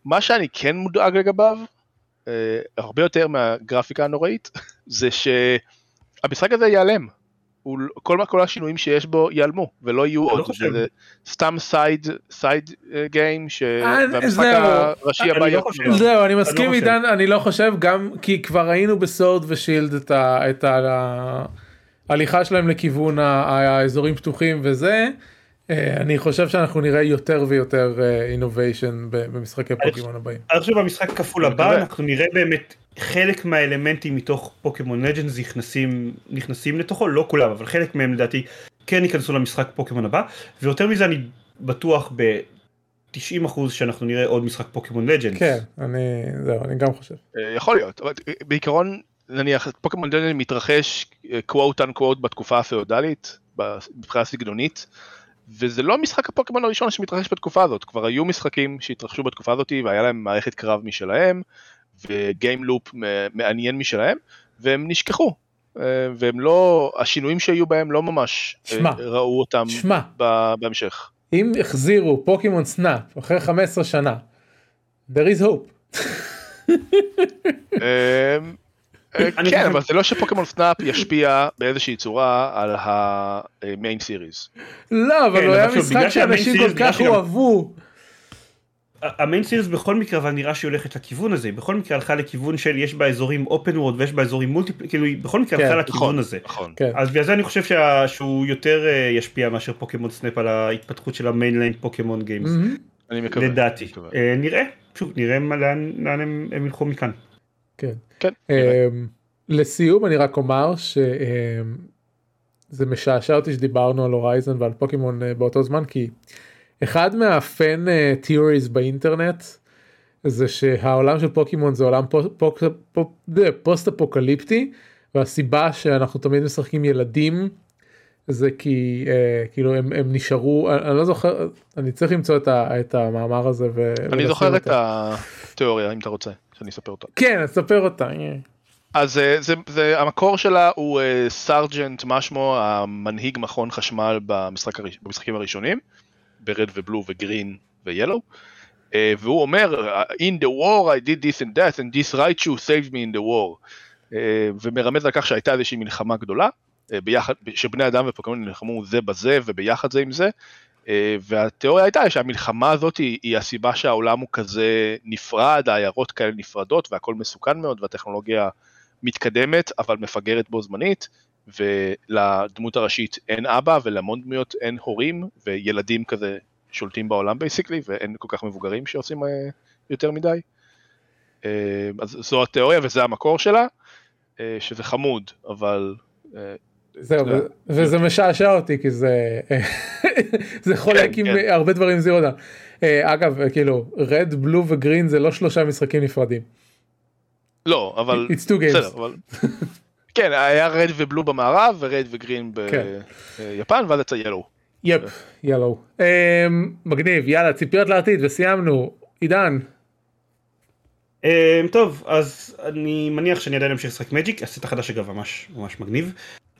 מה שאני כן מודאג לגביו, הרבה יותר מהגרפיקה הנוראית, זה שהמשחק הזה ייעלם. הוא, כל, כל השינויים שיש בו ייעלמו ולא יהיו עוד, חושב. זה סתם side side game שהמשחק זהו. הראשי הבא לא יהיה זהו אני לא מסכים. עידן אני לא חושב גם כי כבר ראינו בסורד ושילד את ה- את ההליכה שלהם לכיוון האזורים פתוחים וזה. אה, אני חושב שאנחנו נראה יותר ויותר אינוביישן במשחקי פוקימון הבאים. אני חושב במשחק כפול הבא. אנחנו נראה באמת חלק מהאלמנטים מתוך פוקימון לג'נדס נכנסים נכנסים לתוכו לא כולם אבל חלק מהם לדעתי כן ייכנסו למשחק פוקימון הבא ויותר מזה אני בטוח ב-90% שאנחנו נראה עוד משחק פוקימון לג'נדס. כן אני זהו אני גם חושב. אה, יכול להיות, אבל אה, בעיקרון נניח פוקימון הנ"ל מתרחש quote unquote בתקופה הפאודלית, מבחינה סגנונית, וזה לא משחק הפוקימון הראשון שמתרחש בתקופה הזאת, כבר היו משחקים שהתרחשו בתקופה הזאת והיה להם מערכת קרב משלהם, ו game loop מעניין משלהם, והם נשכחו. אה, והם לא, השינויים שהיו בהם לא ממש אה, שמע, ראו אותם שמע. ב- בהמשך. אם החזירו פוקימון Snap אחרי 15 שנה. there is hope. אה, כן, אבל זה לא שפוקימון Snap ישפיע באיזושהי צורה על ה main series. לא אבל כן, הוא היה משחק שאנשים כל כך אהבו. ה main series בכל מקרה אבל נראה שהיא הולכת לכיוון הזה היא בכל מקרה הלכה לכיוון של יש בה אזורים open world ויש בה אזורים multiple כאילו היא בכל מקרה כן, הלכה נכון, לכיוון הזה. נכון. כן. אז בגלל זה אני חושב שה... שהוא יותר אה, ישפיע מאשר פוקימון Snap על ההתפתחות של ה mainline Pokemon games. אני מקווה. לדעתי. אה, נראה, שוב, נראה לאן הם ילכו מכאן. כן. כן. אמ, לסיום אני רק אומר שזה משעשע אותי שדיברנו על הורייזן ועל פוקימון אה, באותו זמן כי אחד מה fan theories באינטרנט זה שהעולם של פוקימון זה עולם פוסט אפוקליפטי והסיבה שאנחנו תמיד משחקים ילדים זה כי אה, כאילו הם, הם נשארו אני, אני לא זוכר אני צריך למצוא את, ה, את המאמר הזה. ו, אני זוכר את. התיאוריה אם אתה רוצה שאני אספר אותה. כן אז ספר אותה. אה. אז אה, זה, זה, המקור שלה הוא אה, סארג'נט משמו המנהיג מכון חשמל במשחק, הראש- במשחקים הראשונים, ברד ובלו וגרין וילו, אה, והוא אומר in the war I did this and that and this right you saved me in the war, אה, ומרמז על כך שהייתה איזושהי מלחמה גדולה, אה, ביחד, שבני אדם ופוקימון נלחמו זה בזה וביחד זה עם זה, אה, והתיאוריה הייתה שהמלחמה הזאת היא, היא הסיבה שהעולם הוא כזה נפרד, העיירות כאלה נפרדות והכל מסוכן מאוד והטכנולוגיה מתקדמת אבל מפגרת בו זמנית ולדמות הראשית אין אבא ולהמון דמויות אין הורים וילדים כזה שולטים בעולם basically ואין כל כך מבוגרים שעושים אה, יותר מדי. אה, אז זו התיאוריה וזה המקור שלה, אה, שזה חמוד אבל אה, זהו, וזה משעשע אותי כי זה זה יכול כן, להקים כן. הרבה דברים Zero Dawn. אגב כאילו Red Blue ו Green זה לא שלושה משחקים נפרדים. לא אבל It's two games. כן היה Red ו Blue במערב ו Red ו Green כן. ביפן ואז יצא Yellow. יפ Yellow. מגניב יאללה ציפיות לעתיד וסיימנו עידן. אה, טוב, אז אני מניח שאני עדיין אמשיך לשחק Magic, הסט החדש אגב ממש ממש מגניב.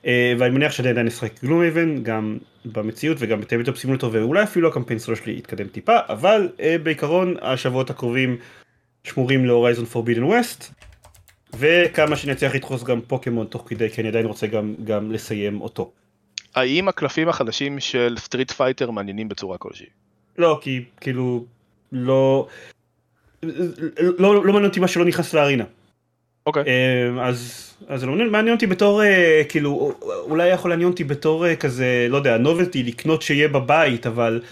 אה, ואני מניח שאני עדיין אשחק Gloomhaven, גם במציאות וגם ב Tabletop Simulator, ואולי אפילו הקמפיין סולו שלי יתקדם טיפה, אבל אה, בעיקרון השבועות הקרובים שמורים ל Horizon Forbidden West, וכמה שאני אצליח לדחוס גם פוקימון תוך כדי, כי אני עדיין רוצה גם, גם לסיים אותו. האם הקלפים החדשים של Street Fighter מעניינים בצורה כלשהי? לא, כי כאילו, לא, לא, לא מעניין אותי מה שלא נכנס ל Arena. אוקיי. אה, אז אז זה לא מעניין, מעניין אותי בתור אה, כאילו אולי יכול לעניין אותי בתור אה, כזה לא יודע novelty לקנות שיהיה בבית אבל.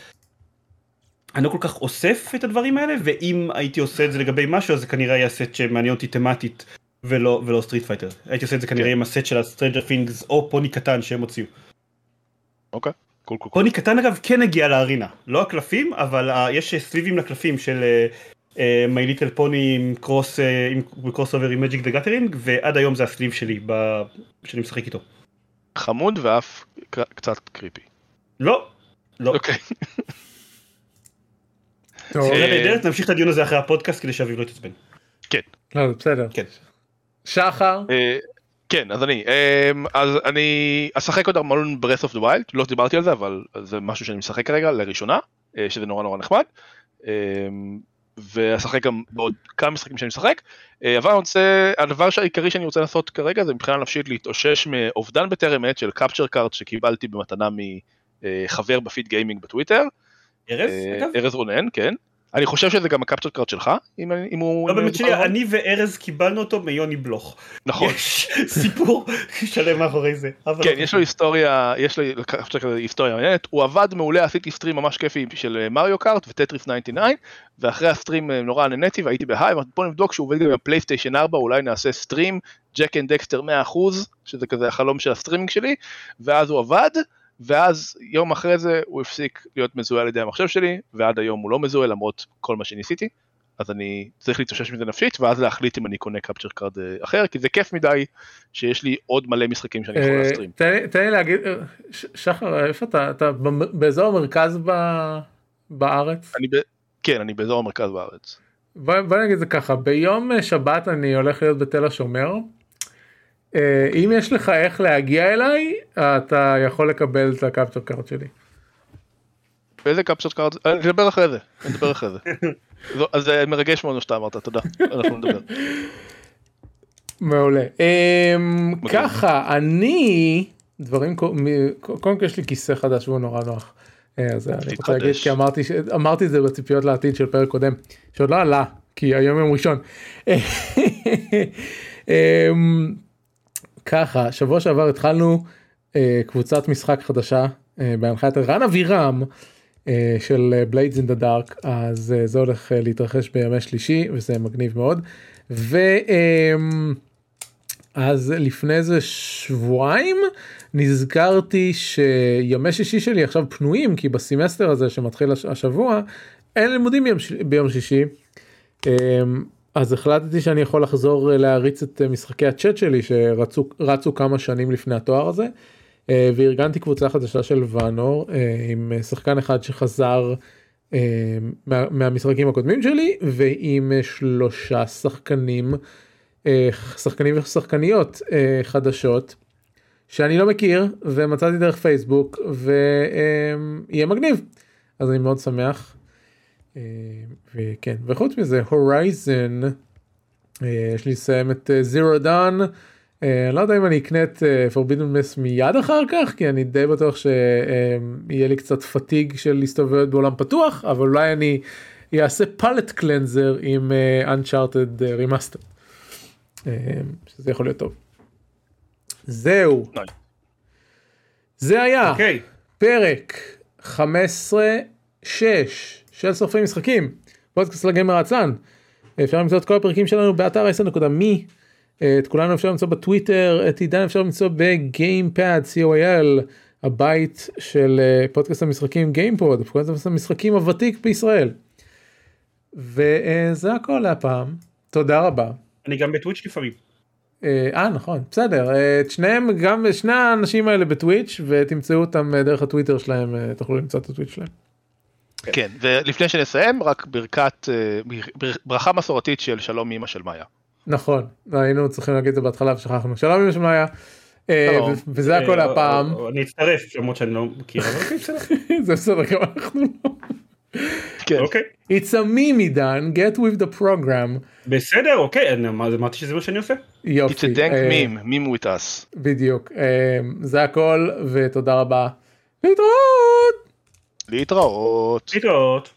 אני לא כל כך אוסף את הדברים האלה ואם הייתי עושה את זה לגבי משהו אז זה כנראה היה סט שמעניין אותי תמטית ולא ולא Street Fighter הייתי עושה את זה כנראה כן. עם הסט של ה Stranger Things או פוני קטן שהם הוציאו. אוקיי. cool cool cool. פוני קטן אגב כן הגיע ל Arena לא הקלפים אבל יש סליבים לקלפים של My Little Pony עם cross אה, עם crossover עם Magic the Gathering ועד היום זה ה sleeve שלי ב... שאני משחק איתו. חמוד ואף קצת creepy. לא. לא. אוקיי. טוב, אה, נמשיך את הדיון הזה אחרי הפודקאסט כדי שאביב לא יתעצבן. כן. לא, זה בסדר. כן. שחר. אה, כן אז אני אמ, אז אני אשחק עוד המון ב Breath of the Wild לא דיברתי על זה אבל זה משהו שאני משחק כרגע לראשונה אה, שזה נורא נורא נחמד. ואשחק גם בעוד כמה משחקים שאני משחק אה, אבל אני רוצה הדבר העיקרי שאני רוצה לעשות כרגע זה מבחינה נפשית להתאושש מאובדן בטרם עת של capture card שקיבלתי במתנה מחבר ב feed gaming בטוויטר ארז אה, אגב? ארז רונן כן אני חושב שזה גם ה capture card שלך אם אם הוא לא באמת שלי. אני וארז קיבלנו אותו מיוני בלוך. נכון יש סיפור שלם מאחורי זה. כן, יש לו היסטוריה, יש לו לקחת כזה היסטוריה מעניינת, הוא עבד מעולה, עשיתי stream ממש כיפי של אה, Mario Kart ו Tetris 99, ואחרי ה stream אה, נורא נהניתי והייתי ב high, אמרתי בוא נבדוק שהוא עובד גם בפלייסטיישן 4, אולי נעשה stream, Jak and Daxter 100%, שזה כזה החלום של הסטרימינג שלי, ואז הוא עבד, ואז יום אחרי זה הוא הפסיק להיות מזוהה על ידי המחשב שלי, ועד היום הוא לא מזוהה למרות כל מה שניסיתי. אז אני צריך להתאושש מזה נפשית ואז להחליט אם אני קונה capture card אה, אחר כי זה כיף מדי שיש לי עוד מלא משחקים שאני יכול אה, להסטרים. תן לי- להגיד אה, שחר איפה אתה אתה באזור המרכז בארץ. כן, אני באזור המרכז בארץ. בוא נגיד זה ככה ביום שבת אני הולך להיות בתל השומר. אה, אם יש לך איך להגיע אליי אתה יכול לקבל את הקפצ'ר קארט שלי. באיזה capture card? אה, נדבר אחרי זה, נדבר אחרי זה. זו- אז זה מרגש מאוד מה שאתה אמרת, תודה. אנחנו נדבר. מעולה. אמ, ככה אני דברים קודם כל יש לי כיסא חדש והוא נורא נוח. אה, אז אני רוצה להגיד. כי אמרתי אמרתי את זה בציפיות לעתיד של פרק קודם שעוד לא עלה כי היום יום ראשון. אמ, ככה שבוע שעבר התחלנו אה, קבוצת משחק חדשה אה, בהנחיית רן אבירם אה, של Blades in the Dark אז אה, זה הולך אה, להתרחש בימי שלישי וזה מגניב מאוד. ואז לפני איזה שבועיים נזכרתי שימי שישי שלי עכשיו פנויים כי בסמסטר הזה שמתחיל השבוע אין לימודים ביום, שישי. אז החלטתי שאני יכול לחזור להריץ את משחקי הצ'אט שלי שרצו כמה שנים לפני התואר הזה. אה, וארגנתי קבוצה חדשה של ואנור אה, עם שחקן אחד שחזר אה, מהמשחקים הקודמים שלי ועם שלושה שחקנים שחקנים ושחקניות חדשות שאני לא מכיר ומצאתי דרך פייסבוק ויהיה מגניב אז אני מאוד שמח וכן וחוץ מזה Horizon יש לי לסיים את Zero Dawn. אה, לא יודע אם אני אקנה את Forbidden אה, מס מיד אחר כך כי אני די בטוח שיהיה לי קצת fatigue של להסתובב בעולם פתוח אבל אולי אני אעשה palate cleanser עם uh, remaster שזה יכול להיות טוב. זהו. זה היה okay. אוקיי. פרק 15-6 של סופרים משחקים. פודקאסט לגיימר עצלן. אפשר למצוא את כל הפרקים שלנו באתר 10.me. את כולנו אפשר למצוא בטוויטר, את עידן אפשר למצוא ב GamePod co.il, הבית של אה, פודקאסט המשחקים GamePod, פודקאסט המשחקים הוותיק בישראל. וזה הכל להפעם, תודה רבה. אני גם ב Twitch לפעמים. אה, אה נכון בסדר אה, את שניהם גם שני האנשים האלה בטוויץ' ותמצאו אותם דרך הטוויטר שלהם תוכלו למצוא את הטוויט שלהם. כן ולפני שנסיים רק ברכת ברכה מסורתית של שלום אמא של מאיה. נכון היינו צריכים להגיד את זה בהתחלה ושכחנו שלום אמא שמעיה. אה, וזה הכל אה, הפעם. אני אצטרף למרות שאני לא מכיר אבל אוקיי בסדר. זה בסדר גם אנחנו לא. כן. אוקיי. It's a meme עידן, get with the program. בסדר, אוקיי, אמרתי שזה מה שאני עושה. יופי. It's a dank אה, meme, meme with us. בדיוק, זה הכל ותודה רבה. להתראות. להתראות. להתראות.